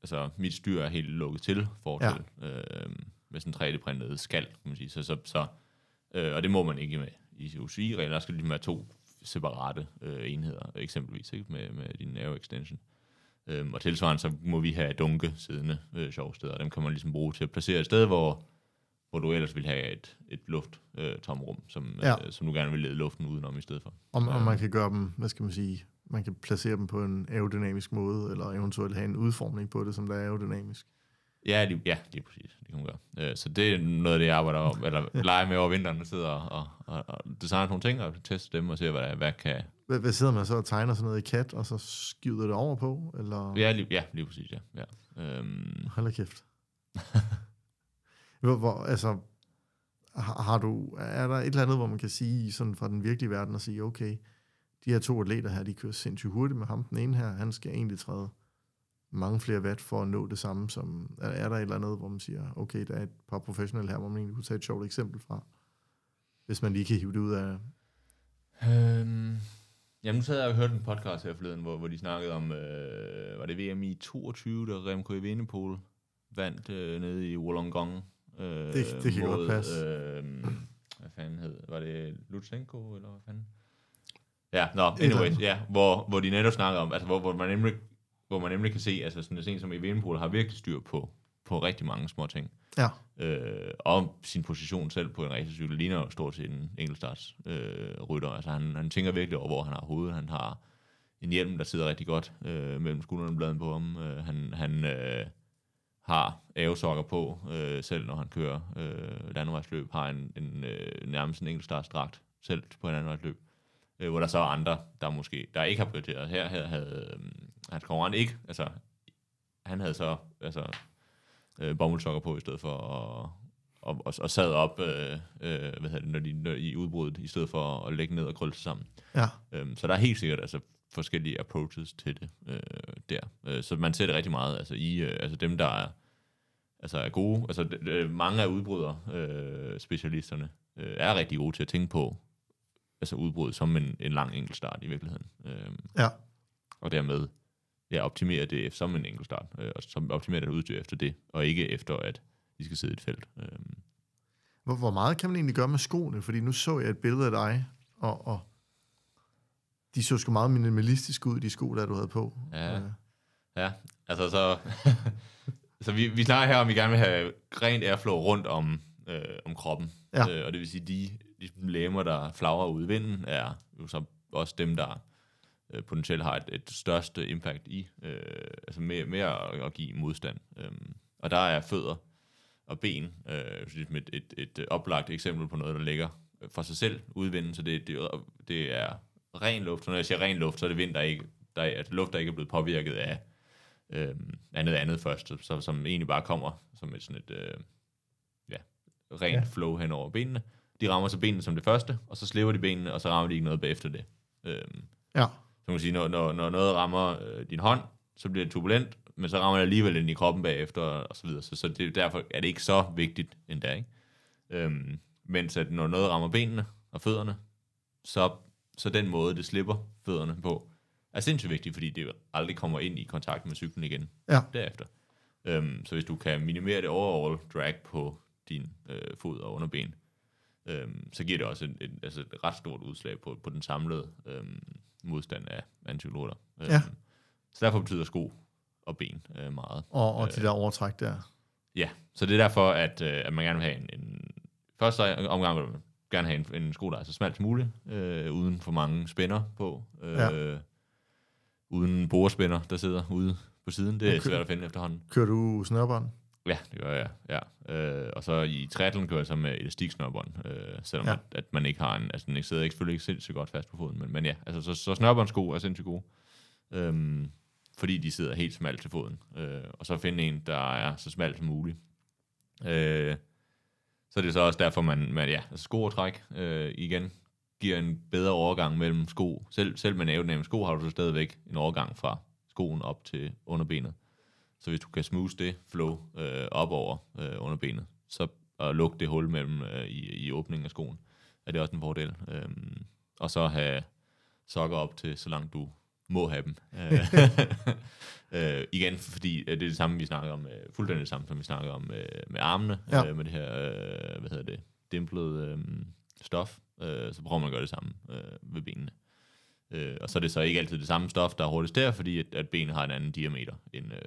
altså, mit styr er helt lukket til, fortil, ja. øh, med sådan 3D-printet skal, kan man sige, så, så, så øh, og det må man ikke med i UCI-regler, der skal ligesom være to separate øh, enheder, eksempelvis, ikke? Med, med din aero extension. Øhm, og tilsvarende, så må vi have dunke siddende øh, sjovsteder, og dem kan man ligesom bruge til at placere et sted, hvor, hvor du ellers vil have et, et luft øh, tomrum, som, Ja. ja. øh, som du gerne vil lede luften udenom i stedet for. Om, om man kan gøre dem, hvad skal man sige, man kan placere dem på en aerodynamisk måde, eller eventuelt have en udformning på det, som der er aerodynamisk. Ja, lige, ja, lige præcis. Det kan man gøre. Øh, så det er noget af det, jeg arbejder om, eller <laughs> leger med over vinteren, og sidder og, og, og designer nogle ting, og tester dem, og ser, hvad, der, hvad kan... Hvad, hvad sidder man så og tegner sådan noget i kat, og så skyder det over på? Eller? Ja, lige, ja, lige præcis, ja. ja. Øhm, Hold da kæft. <laughs> hvor, hvor, altså, har, har du, er der et eller andet, hvor man kan sige, sådan fra den virkelige verden, og sige, okay, de her to atleter her, de kører sindssygt hurtigt med ham. Den ene her, han skal egentlig træde mange flere watt for at nå det samme som, er, er der et eller andet, hvor man siger, okay, der er et par professionelle her, hvor man egentlig kunne tage et sjovt eksempel fra, hvis man lige kan hive det ud af, Øhm, jamen, nu sad jeg og hørte en podcast her forleden, hvor, hvor de snakkede om, øh, var det VM i 22, der Remco Evenepoel vandt øh, nede i Wollongong. Øh, Det- det kan godt passe. Øh, hvad fanden hed? Var det Lutsenko, eller hvad fanden? Ja, nå, eller anyways, ja, hvor, hvor de netop snakker om, altså hvor, hvor, man nemlig, hvor man nemlig kan se, altså sådan en som Evenepoel har virkelig styr på, på rigtig mange små ting. ja, Øh, og sin position selv på en racercykel ligner jo stort set en enkeltstarts øh, rytter. Altså han, han tænker virkelig over, hvor han har hovedet. Han har en hjelm, der sidder rigtig godt øh, mellem skuldrene og bladen på ham. Øh, han han øh, har aerosokker på, øh, selv når han kører øh, landevejsløb. Har en, en øh, nærmest en enkeltstartsdragt selv på en landevejsløb. Øh, hvor der så er andre, der måske der ikke har prioriteret. Her, her havde øh, hans konkurrent ikke. Altså, han havde så altså, øh, bomuldsokker på i stedet for at og, og, og sad op øh, øh, hvad hedder det, når de, når, i udbruddet, i stedet for at lægge ned og krølle sig sammen. ja, Øhm, så der er helt sikkert altså, forskellige approaches til det øh, der. Øh, så man ser det rigtig meget altså, i øh, altså dem, der er, altså, er gode. Altså, d- d- mange af udbryder øh, specialisterne øh, er rigtig gode til at tænke på altså udbrud som en, en lang enkeltstart i virkeligheden. Øhm, ja. og dermed ja, optimere det som en enkeltstart, øh, og som optimere det udstyr efter det, og ikke efter, at de skal sidde i et felt. Øhm, Hvor, hvor meget kan man egentlig gøre med skoene? Fordi nu så jeg et billede af dig, og, og de så sgu meget minimalistisk ud, de sko, der du havde på. Ja. Øh, Ja, altså så... <laughs> så vi, vi snakker her om, vi gerne vil have rent airflow rundt om, øh, om kroppen. Ja. Øh, og det vil sige, de, de lemmer, der flagrer ud i vinden, er jo så også dem, der øh, potentielt har et, et største impact i, øh, altså med, med at, at give modstand. Øhm, og der er fødder og ben, øh, ligesom et, et, et oplagt eksempel på noget, der ligger for sig selv udvinden, så det, det, det er ren luft. Så når jeg siger ren luft, så er det vind, der ikke, der er, at luft, der ikke er blevet påvirket af øh, andet andet først, så, som egentlig bare kommer som et sådan et øh, ja, rent ja. flow hen over benene. De rammer så benene som det første, og så slipper de benene, og så rammer de ikke noget bagefter det. Øh, ja. Så man kan sige, når, når, når noget rammer øh, din hånd, så bliver det turbulent, men så rammer det alligevel ind i kroppen bagefter, og så videre. Så, så det, derfor er det ikke så vigtigt endda, ikke? Øhm, mens at når noget rammer benene og fødderne, så, så den måde, det slipper fødderne på, er sindssygt vigtigt, fordi det aldrig kommer ind i kontakt med cyklen igen ja. derefter. Øhm, så hvis du kan minimere det overall drag på din øh, fod og underben, øhm, så giver det også et, et, altså et ret stort udslag på, på den samlede øhm, modstand af antipyloter. Øhm, ja. Så derfor betyder sko og ben øh, meget. Og, og de der overtræk der. Ja, så det er derfor, at, øh, at man gerne vil have en, en første omgang vil man gerne have en, en sko, der er så smalt som muligt, øh, uden for mange spænder på, øh, ja. uden borespænder, der sidder ude på siden. Det er svært at finde efterhånden. Kører du snørbånd? Ja, det gør jeg, ja. Øh, og så i triathlon kører jeg så med elastiksnørbånd, øh, selvom ja. at, at, man ikke har en, altså den ikke sidder ikke, selvfølgelig ikke sindssygt godt fast på foden, men, men ja, altså så, så snørbåndsko er sindssygt gode. Øhm, fordi de sidder helt smalt til foden. Øh, og så finde en, der er så smalt som muligt. Øh, så er det så også derfor, man, man ja, altså skotræk øh, igen giver en bedre overgang mellem sko. Selv, selv med aerodynamisk sko har du så stadigvæk en overgang fra skoen op til underbenet. Så hvis du kan smooth det flow øh, op over øh, underbenet, så og lukke det hul mellem øh, i, i åbningen af skoen, er det også en fordel. Øh, og så have sokker op til, så langt du må have dem. øh, <laughs> igen, fordi det er det samme, vi snakker om, øh, fuldstændig det samme, som vi snakker om øh, med armene, ja. øh, med det her, øh, hvad hedder det, dimplet øh, stof, øh, så prøver man at gøre det samme øh, ved benene. Øh, og så er det så ikke altid det samme stof, der er hurtigst der, fordi at, at benet har en anden diameter end, øh,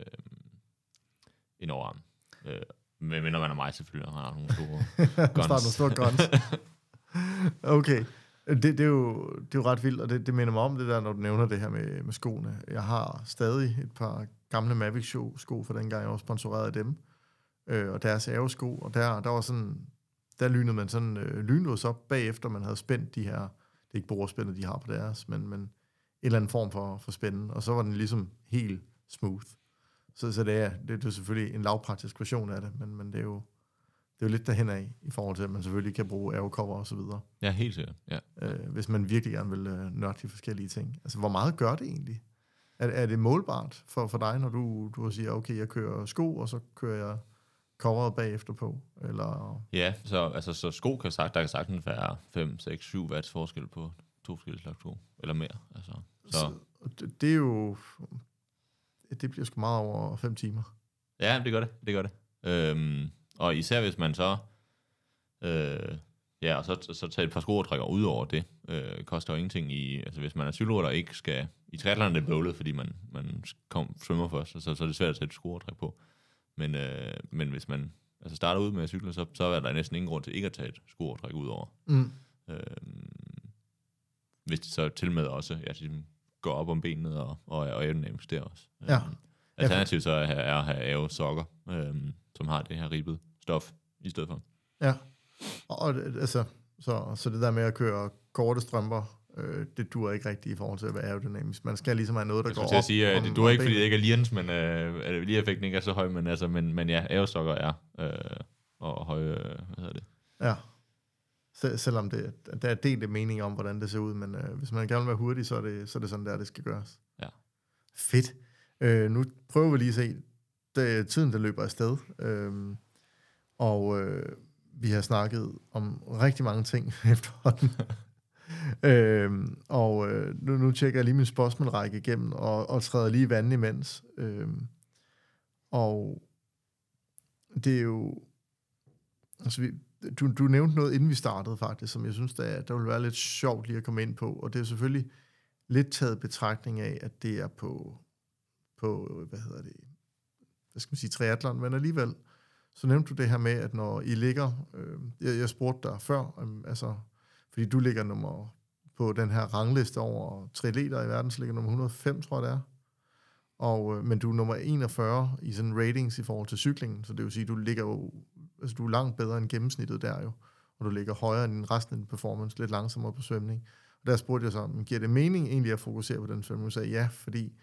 end overarmen. Øh, men mindre man er mig selvfølgelig, har nogle store <laughs> guns. nogle store guns. <laughs> okay. Det, det, er jo, det er jo ret vildt, og det, det minder mig om det der, når du nævner det her med, med skoene. Jeg har stadig et par gamle Mavic-sko fra dengang, jeg var sponsoreret af dem, øh, og deres sko, og der, der var sådan, der lynede man sådan øh, lynlås op bagefter, man havde spændt de her, det er ikke borespænder, de har på deres, men, men en eller anden form for, for spænden, og så var den ligesom helt smooth. Så, så det, er, det, det er selvfølgelig en lavpraktisk version af det, men, men det er jo, det er jo lidt derhen af, i forhold til, at man selvfølgelig kan bruge aerocover og så videre. Ja, helt sikkert. Ja. Øh, hvis man virkelig gerne vil øh, nørde de forskellige ting. Altså, hvor meget gør det egentlig? Er, er det målbart for, for dig, når du, du siger, okay, jeg kører sko, og så kører jeg coveret bagefter på? Eller? Ja, så, altså, så sko kan sagt, der kan sagtens være 5, 6, 7 watts forskel på to forskellige slags sko, eller mere. Altså, så. så det, det er jo... Det bliver sgu meget over 5 timer. Ja, det gør det. Det gør det. Øhm, og især hvis man så, øh, ja, og så, så tager et par skruertrækker ud over det, øh, koster jo ingenting i, altså hvis man er cykelrytter og ikke skal, i triathlon er det bøvlet, fordi man, man kom, svømmer først, så, så er det svært at sætte skruertræk på. Men, øh, men hvis man altså starter ud med at cykle, så, så er der næsten ingen grund til ikke at tage et skruertræk ud over. Mm. Øh, hvis det så til med også ja, går op om benet og, og, og aerodynamisk der også. Ja. Øh, alternativt så er, er at have aero sokker, øh, som har det her ribbet stof i stedet for. Ja, og altså, så, så det der med at køre korte strømper, øh, det dur ikke rigtigt i forhold til at være aerodynamisk. Man skal ligesom have noget, der går op. Jeg sige, at det dur ikke, fordi det ikke er lirens, men øh, lige effekten ikke er så høj, men, altså, men, men ja, aerostokker er øh, og høje, øh, hvad hedder det? Ja, Sel- selvom det, der er delt mening om, hvordan det ser ud, men øh, hvis man gerne vil være hurtig, så er, det, så er det sådan der, det skal gøres. Ja. Fedt. Øh, nu prøver vi lige at se, det, tiden der løber afsted, øh, og øh, vi har snakket om rigtig mange ting <laughs> efterhånden. øhm, og øh, nu, nu tjekker jeg lige min spørgsmålrække igennem, og, og træder lige vandet imens. Øhm, og det er jo... Altså, vi, du, du nævnte noget, inden vi startede faktisk, som jeg synes, der, der ville være lidt sjovt lige at komme ind på, og det er selvfølgelig lidt taget betragtning af, at det er på, på hvad hedder det, hvad skal man sige, triathlon, men alligevel, så nævnte du det her med, at når I ligger, øh, jeg, jeg spurgte dig før, øh, altså, fordi du ligger nummer på den her rangliste over triatleter i verden, så ligger nummer 105, tror jeg det er. Og, øh, men du er nummer 41 i sådan ratings i forhold til cyklingen, så det vil sige, du ligger jo, altså du er langt bedre end gennemsnittet der jo, og du ligger højere end resten af din performance, lidt langsommere på svømning. Og der spurgte jeg så, men giver det mening egentlig at fokusere på den svømning? Hun sagde ja, fordi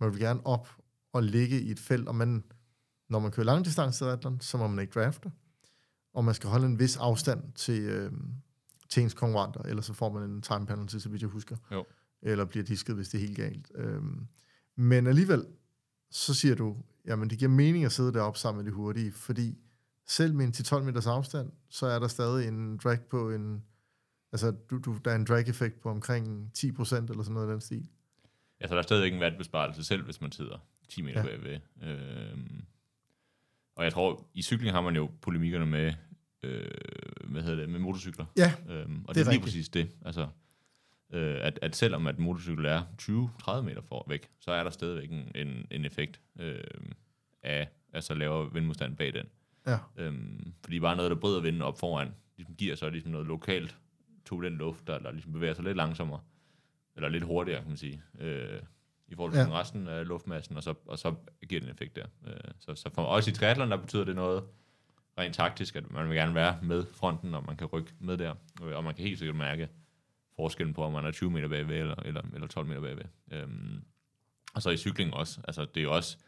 man vil gerne op og ligge i et felt, og man, når man kører langdistance så må man ikke drafte, og man skal holde en vis afstand til, øh, til ens konkurrenter, ellers så får man en time penalty, så vidt jeg husker. Jo. Eller bliver disket, hvis det er helt galt. Øhm, men alligevel, så siger du, jamen det giver mening at sidde deroppe sammen med de hurtige, fordi selv med en 10-12 meters afstand, så er der stadig en drag på en, altså du, du, der er en drag-effekt på omkring 10% eller sådan noget af den stil. Ja, så der er stadigvæk en wattbesparelse selv, hvis man sidder 10 meter ja. bagved. Øhm, og jeg tror, i cykling har man jo polemikkerne med, øh, hvad hedder det, med motorcykler. Ja, øhm, og det er det er lige rigtigt. præcis det. Altså, øh, at, at selvom at motorcykel er 20-30 meter for væk, så er der stadigvæk en, en, en effekt øh, af altså lavere vindmodstand bag den. Ja, Øhm, fordi bare noget, der bryder vinden op foran, ligesom giver så ligesom noget lokalt turbulent luft, der, der ligesom bevæger sig lidt langsommere, eller lidt hurtigere, kan man sige, øh, i forhold til Ja. resten af luftmassen, og så, og så giver det en effekt der. Øh, så, så for os i triathlon, der betyder det noget rent taktisk, at man vil gerne være med fronten, og man kan rykke med der, Øh, og man kan helt sikkert mærke forskellen på, om man er 20 meter bagved, eller, eller, eller 12 meter bagved. Øhm, og så i cykling også, altså det er jo også,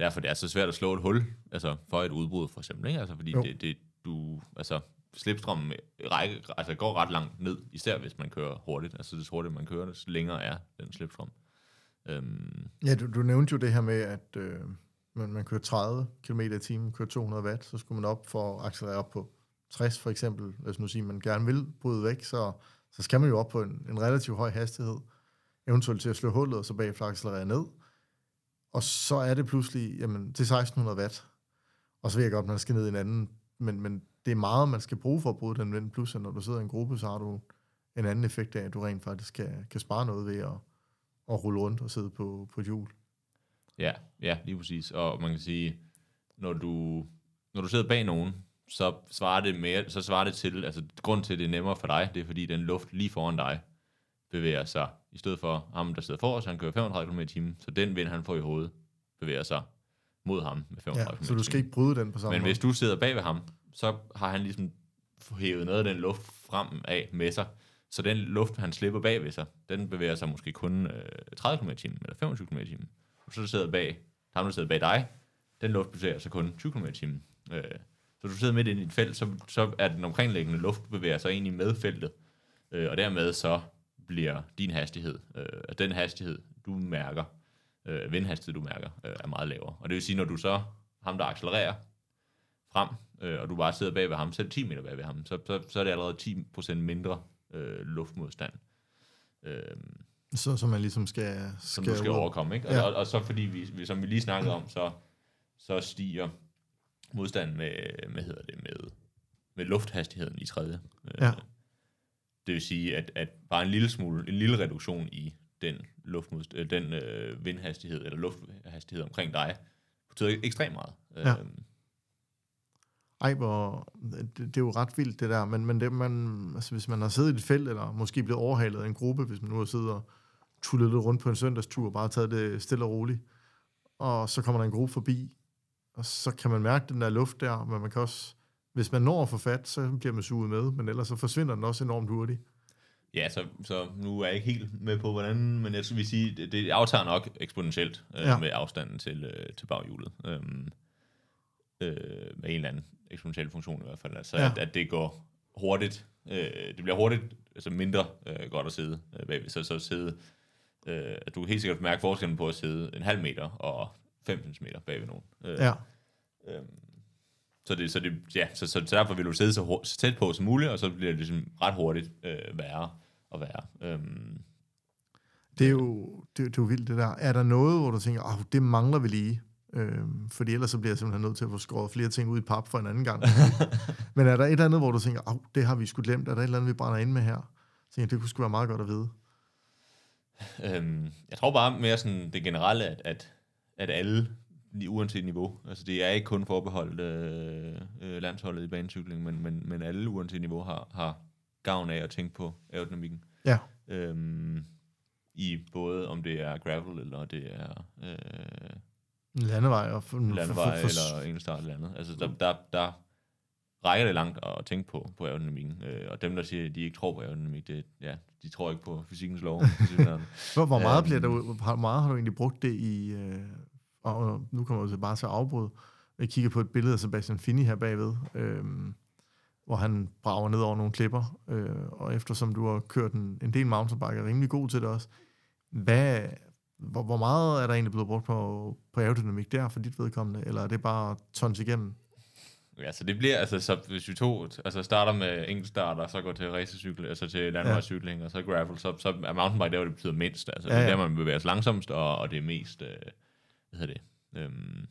derfor det er så svært at slå et hul, altså for et udbrud for eksempel, ikke? Altså fordi Jo. det, det, du, altså slipstrømmen række, altså går ret langt ned, især hvis man kører hurtigt, altså det hurtigt man kører, så længere er den slipstrøm. Øhm, ja du, du nævnte jo det her med, at øh, man, man kører 30 km i timen, kører 200 watt, så skulle man op for at accelerere op på 60 for eksempel, hvis nu siger, man gerne vil bryde væk, så, så skal man jo op på en, en relativt høj hastighed, eventuelt til at slå hullet, og så bagefter accelerere ned. Og så er det pludselig jamen, til 1600 watt. Og så ved jeg godt, man skal ned i en anden, men, men det er meget, man skal bruge for at bryde den vind, plus at når du sidder i en gruppe, så har du en anden effekt af, at du rent faktisk kan, kan spare noget ved at, at rulle rundt og sidde på, på et hjul. Ja, ja, lige præcis. Og man kan sige, når du, når du sidder bag nogen, så svarer det mere, så svarer det til, altså grund til, at det er nemmere for dig, det er fordi den luft lige foran dig bevæger sig, i stedet for ham, der sidder for os, han kører 35 km i timen, så den vind, han får i hovedet, bevæger sig mod ham med 35 Ja, km så du skal ikke bryde den på samme Men måde. hvis du sidder bag ved ham, så har han ligesom hævet noget af den luft frem af med sig, så den luft, han slipper bag ved sig, den bevæger sig måske kun øh, 30 km i timen, eller 25 km i timen. Og så du sidder bag, ham der sidder bag dig, den luft bevæger sig kun 20 km i timen. Øh, så du sidder midt inde i et felt, så, så er den omkringliggende luft bevæger sig egentlig med feltet. Øh, og dermed så bliver din hastighed, øh, den hastighed, du mærker, øh, vindhastighed, du mærker, øh, er meget lavere. Og det vil sige, når du så, ham der accelererer frem, øh, og du bare sidder bag ved ham, selv 10 meter bag ved ham, så, så, så er det allerede 10% mindre øh, luftmodstand. Øh, Så, så man ligesom skal... som du skal ud- overkomme. Ikke? Og, Ja. og, og så fordi, vi, vi, som vi lige snakkede om, så, så stiger modstanden med, med, hedder det, med, med lufthastigheden i tredje. Øh, Ja. Det vil sige, at, at bare en lille smule, en lille reduktion i den, luftmodst- øh, den øh, vindhastighed, eller lufthastighed omkring dig, betyder ekstremt meget. Ja. Øhm, Ej, hvor, det, det er jo ret vildt det der, men, men det, man, altså, hvis man har siddet i et felt, eller måske blevet overhalet af en gruppe, hvis man nu har siddet og tullet lidt rundt på en søndagstur, og bare taget det stille og roligt, og så kommer der en gruppe forbi, og så kan man mærke den der luft der, men man kan også, hvis man når at få fat, så bliver man suget med, men ellers så forsvinder den også enormt hurtigt. Ja, så, så nu er jeg ikke helt med på, hvordan, men jeg vil sige, det, det aftager nok eksponentielt øh, Ja. med afstanden til, øh, til baghjulet. Øhm, øh, med en eller anden eksponentiel funktion i hvert fald. Altså, Ja. at, at det går hurtigt. Øh, det bliver hurtigt, altså mindre øh, godt at sidde øh, bagved. Så, så sidde, øh, at du helt sikkert mærke forskellen på at sidde en halv meter og 5 cm bagved nogen. Øh, Ja, Så, det, så, det, ja, så, så derfor vil du sidde så, hur- så tæt på som muligt, og så bliver det ligesom ret hurtigt øh, værre og værre. Øhm, det er jo, det, det er jo vildt det der. Er der noget, hvor du tænker, oh, det mangler vi lige? Øhm, fordi ellers så bliver jeg simpelthen nødt til at få skåret flere ting ud i pap for en anden gang. <laughs> Men er der et eller andet, hvor du tænker, oh, det har vi sgu glemt, er der et eller andet, vi brænder ind med her? Så tænker, det kunne sgu være meget godt at vide. Øhm, jeg tror bare mere sådan det generelle, at, at, at alle, uanset niveau, altså det er ikke kun forbeholdt øh, øh, landsholdet i banecykling, men, men, men alle uanset niveau har, har gavn af at tænke på aerodynamikken. Ja. Øhm, I både om det er gravel, eller det er øh, Landevej og for, landevej, eller enkeltstart eller andet. Altså, der, der, der rækker det langt at tænke på, på aerodynamikken. Øh, og dem, der siger, at de ikke tror på aerodynamik, det, ja, de tror ikke på fysikkens lov. <laughs> hvor, hvor meget Øhm. bliver der, hvor meget har du egentlig brugt det i, øh, og nu kommer jeg til bare til at afbryde. Jeg kigger på et billede af Sebastian Finney her bagved, øh, hvor han brager ned over nogle klipper, øh, og eftersom du har kørt en, en del mountainbike, er rimelig god til det også, hvad, hvor, hvor meget er der egentlig blevet brugt på, på aerodynamik der for dit vedkommende, eller er det bare tons igennem? Ja, så det bliver, altså, så hvis vi to altså starter med enkeltstart, og så går til racercykel, altså til landevejscykling, ja. og så gravel, så, så er mountainbike der, hvor det betyder mindst. Altså, ja, ja. det er der, man bevæger sig langsomst, og, og det er mest, øh, hvad hedder det, øhm,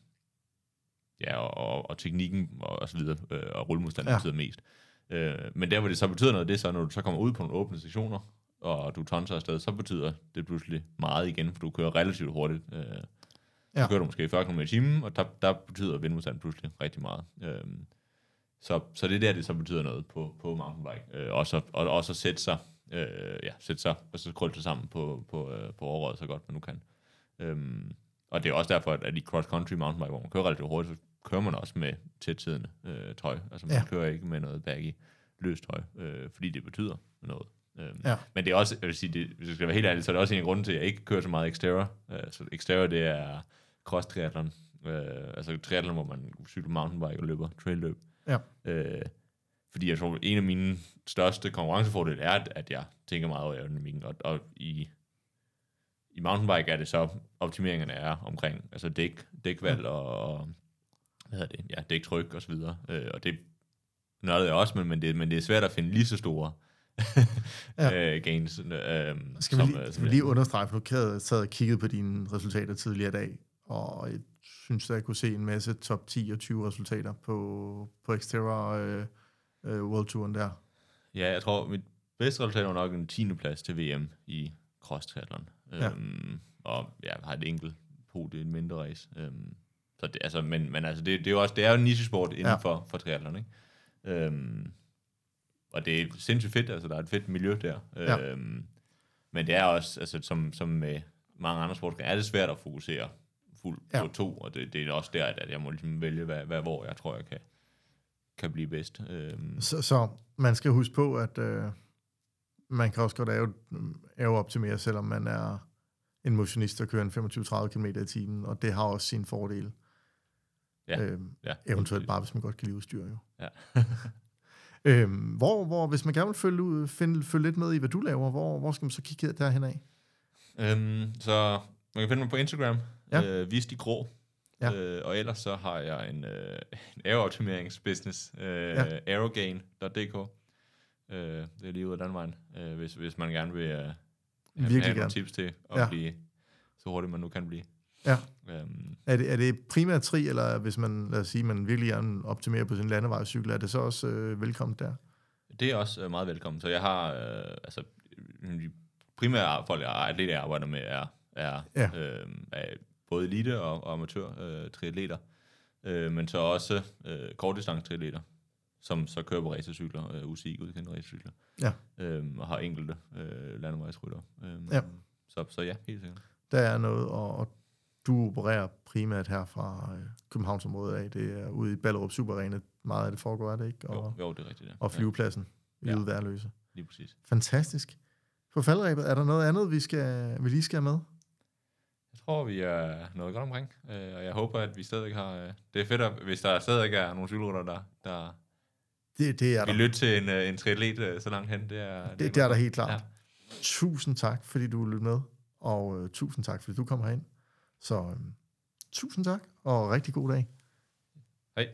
ja, og, og, og teknikken og, og så videre, øh, og rullemodstand ja. Betyder mest. Øh, men der, hvor det så betyder noget, det er så, når du så kommer ud på nogle åbne sektioner, og du tonser afsted, så betyder det pludselig meget igen, for du kører relativt hurtigt. Øh, så Ja. kører du måske 40 km i timen, og der, der betyder vindmodstand pludselig rigtig meget. Øhm, så, så det er der, det så betyder noget på, på mountainbike. Øh, også, at- og også at sætte sig, øh, ja, sætte sig og så krølle sig sammen på, på, øh, på overrøret så godt man nu kan. Øhm, og det er også derfor, at i cross-country mountainbike, hvor man kører relativt hurtigt, så kører man også med tætsiddende øh, tøj. Altså man Ja. kører ikke med noget baggy løst tøj, øh, fordi det betyder noget. Øhm, Ja. Men det er også, jeg vil sige, det, hvis jeg skal være helt ærlig, så er det også en af grunden til, at jeg ikke kører så meget Xterra. Øh, så Xterra, det er cross triathlon. Øh, altså triathlon, hvor man cykler mountainbike og løber trail løb. Ja. Øh, fordi jeg tror, en af mine største konkurrencefordele er, at, at jeg tænker meget over aerodynamikken, og, og i, i mountainbike er det så, optimeringerne er omkring altså dæk, dækvalg og, og hvad hedder det, ja, dæktryk og så videre. Øh, og det nørdede jeg også, men, men, det, men det er svært at finde lige så store Ja. <laughs> øh, gains. Øh, Skal vi lige, øh, som skal vi lige understrege, for du sad og kigget på dine resultater tidligere i dag, og jeg synes, at jeg kunne se en masse top 10 og 20 resultater på, på Xterra øh, øh, World Touren der. Ja, jeg tror, mit bedste resultat var nok en 10. plads til VM i cross triathlon. Ja. Øhm, og jeg har et enkelt podie en mindre race. Øhm, så det, altså, men, men altså, det, det, er jo også, det er jo en nichesport inden Ja. ja. for, for triathlon, ikke? Øhm, og det er sindssygt fedt, altså der er et fedt miljø der. Ja. Øhm, men det er også, altså som, som med mange andre sportsgrene, er det svært at fokusere fuldt Ja. ja. på to, og det, det er også der, at jeg må ligesom vælge, hvad, hvad hvor jeg tror, jeg kan, kan blive bedst. Øhm, Så, så man skal huske på, at øh, man kan også godt ave, optimere, selvom man er en motionist, der kører en 25-30 km i timen, og det har også sin fordel. Ja. Øhm, ja, eventuelt bare, hvis man godt kan lide udstyr, jo. Ja. <laughs> øhm, hvor, hvor, hvis man gerne vil følge, ud- finde, følge lidt med i, hvad du laver, hvor, hvor skal man så kigge derhen af? Øhm, så man kan finde mig på Instagram, Ja. øh, Vist i grå. Ja. Øh, og ellers så har jeg en, øh, en aerooptimeringsbusiness, øh, ja. aerogain.dk. Øh, det er lige ud af den vejen, øh, hvis, hvis man gerne vil øh, have Virkelig have gerne. nogle tips til at Ja. blive så hurtigt, man nu kan blive. Ja. Øhm, Er det, er det primært tri, eller hvis man, lad os sige, man virkelig gerne optimerer på sin landevejscykel, er det så også øh, velkommen der? det er også øh, meget velkommen. Så jeg har, øh, altså, de primære folk, jeg atleter, jeg arbejder med, er, er, ja. øh, er både elite og, og amatør øh, triatleter, øh, men så også øh, kortdistance triatleter, som så kører på racercykler, øh, UCI godkendte racercykler, Ja. øh, og har enkelte øh, landevejsrytter. Øh, Ja. Så, så ja, helt sikkert. Der er noget, og, og du opererer primært her fra øh, Københavnsområdet af. Det er ude i Ballerup Superarena. Meget af det foregår, er det ikke? Og, Jo, jo det er rigtigt. Ja. og flyvepladsen i Ja. ja. Værløse. Lige præcis. Fantastisk. På faldrebet, er der noget andet, vi, skal, vi lige skal med? Jeg tror, vi er noget godt omkring, øh, og jeg håber, at vi stadig har... Øh, det er fedt, at, hvis der stadig er nogle cykelrytter, der, der Det, det er Vi der. lytte til en, øh, en triatlet øh, så langt hen. Det er, Det, det er der helt klart. Ja. Tusind tak, fordi du lyttede med. Og øh, tusind tak, fordi du kom herind. Så øh, tusind tak, og rigtig god dag. Hej.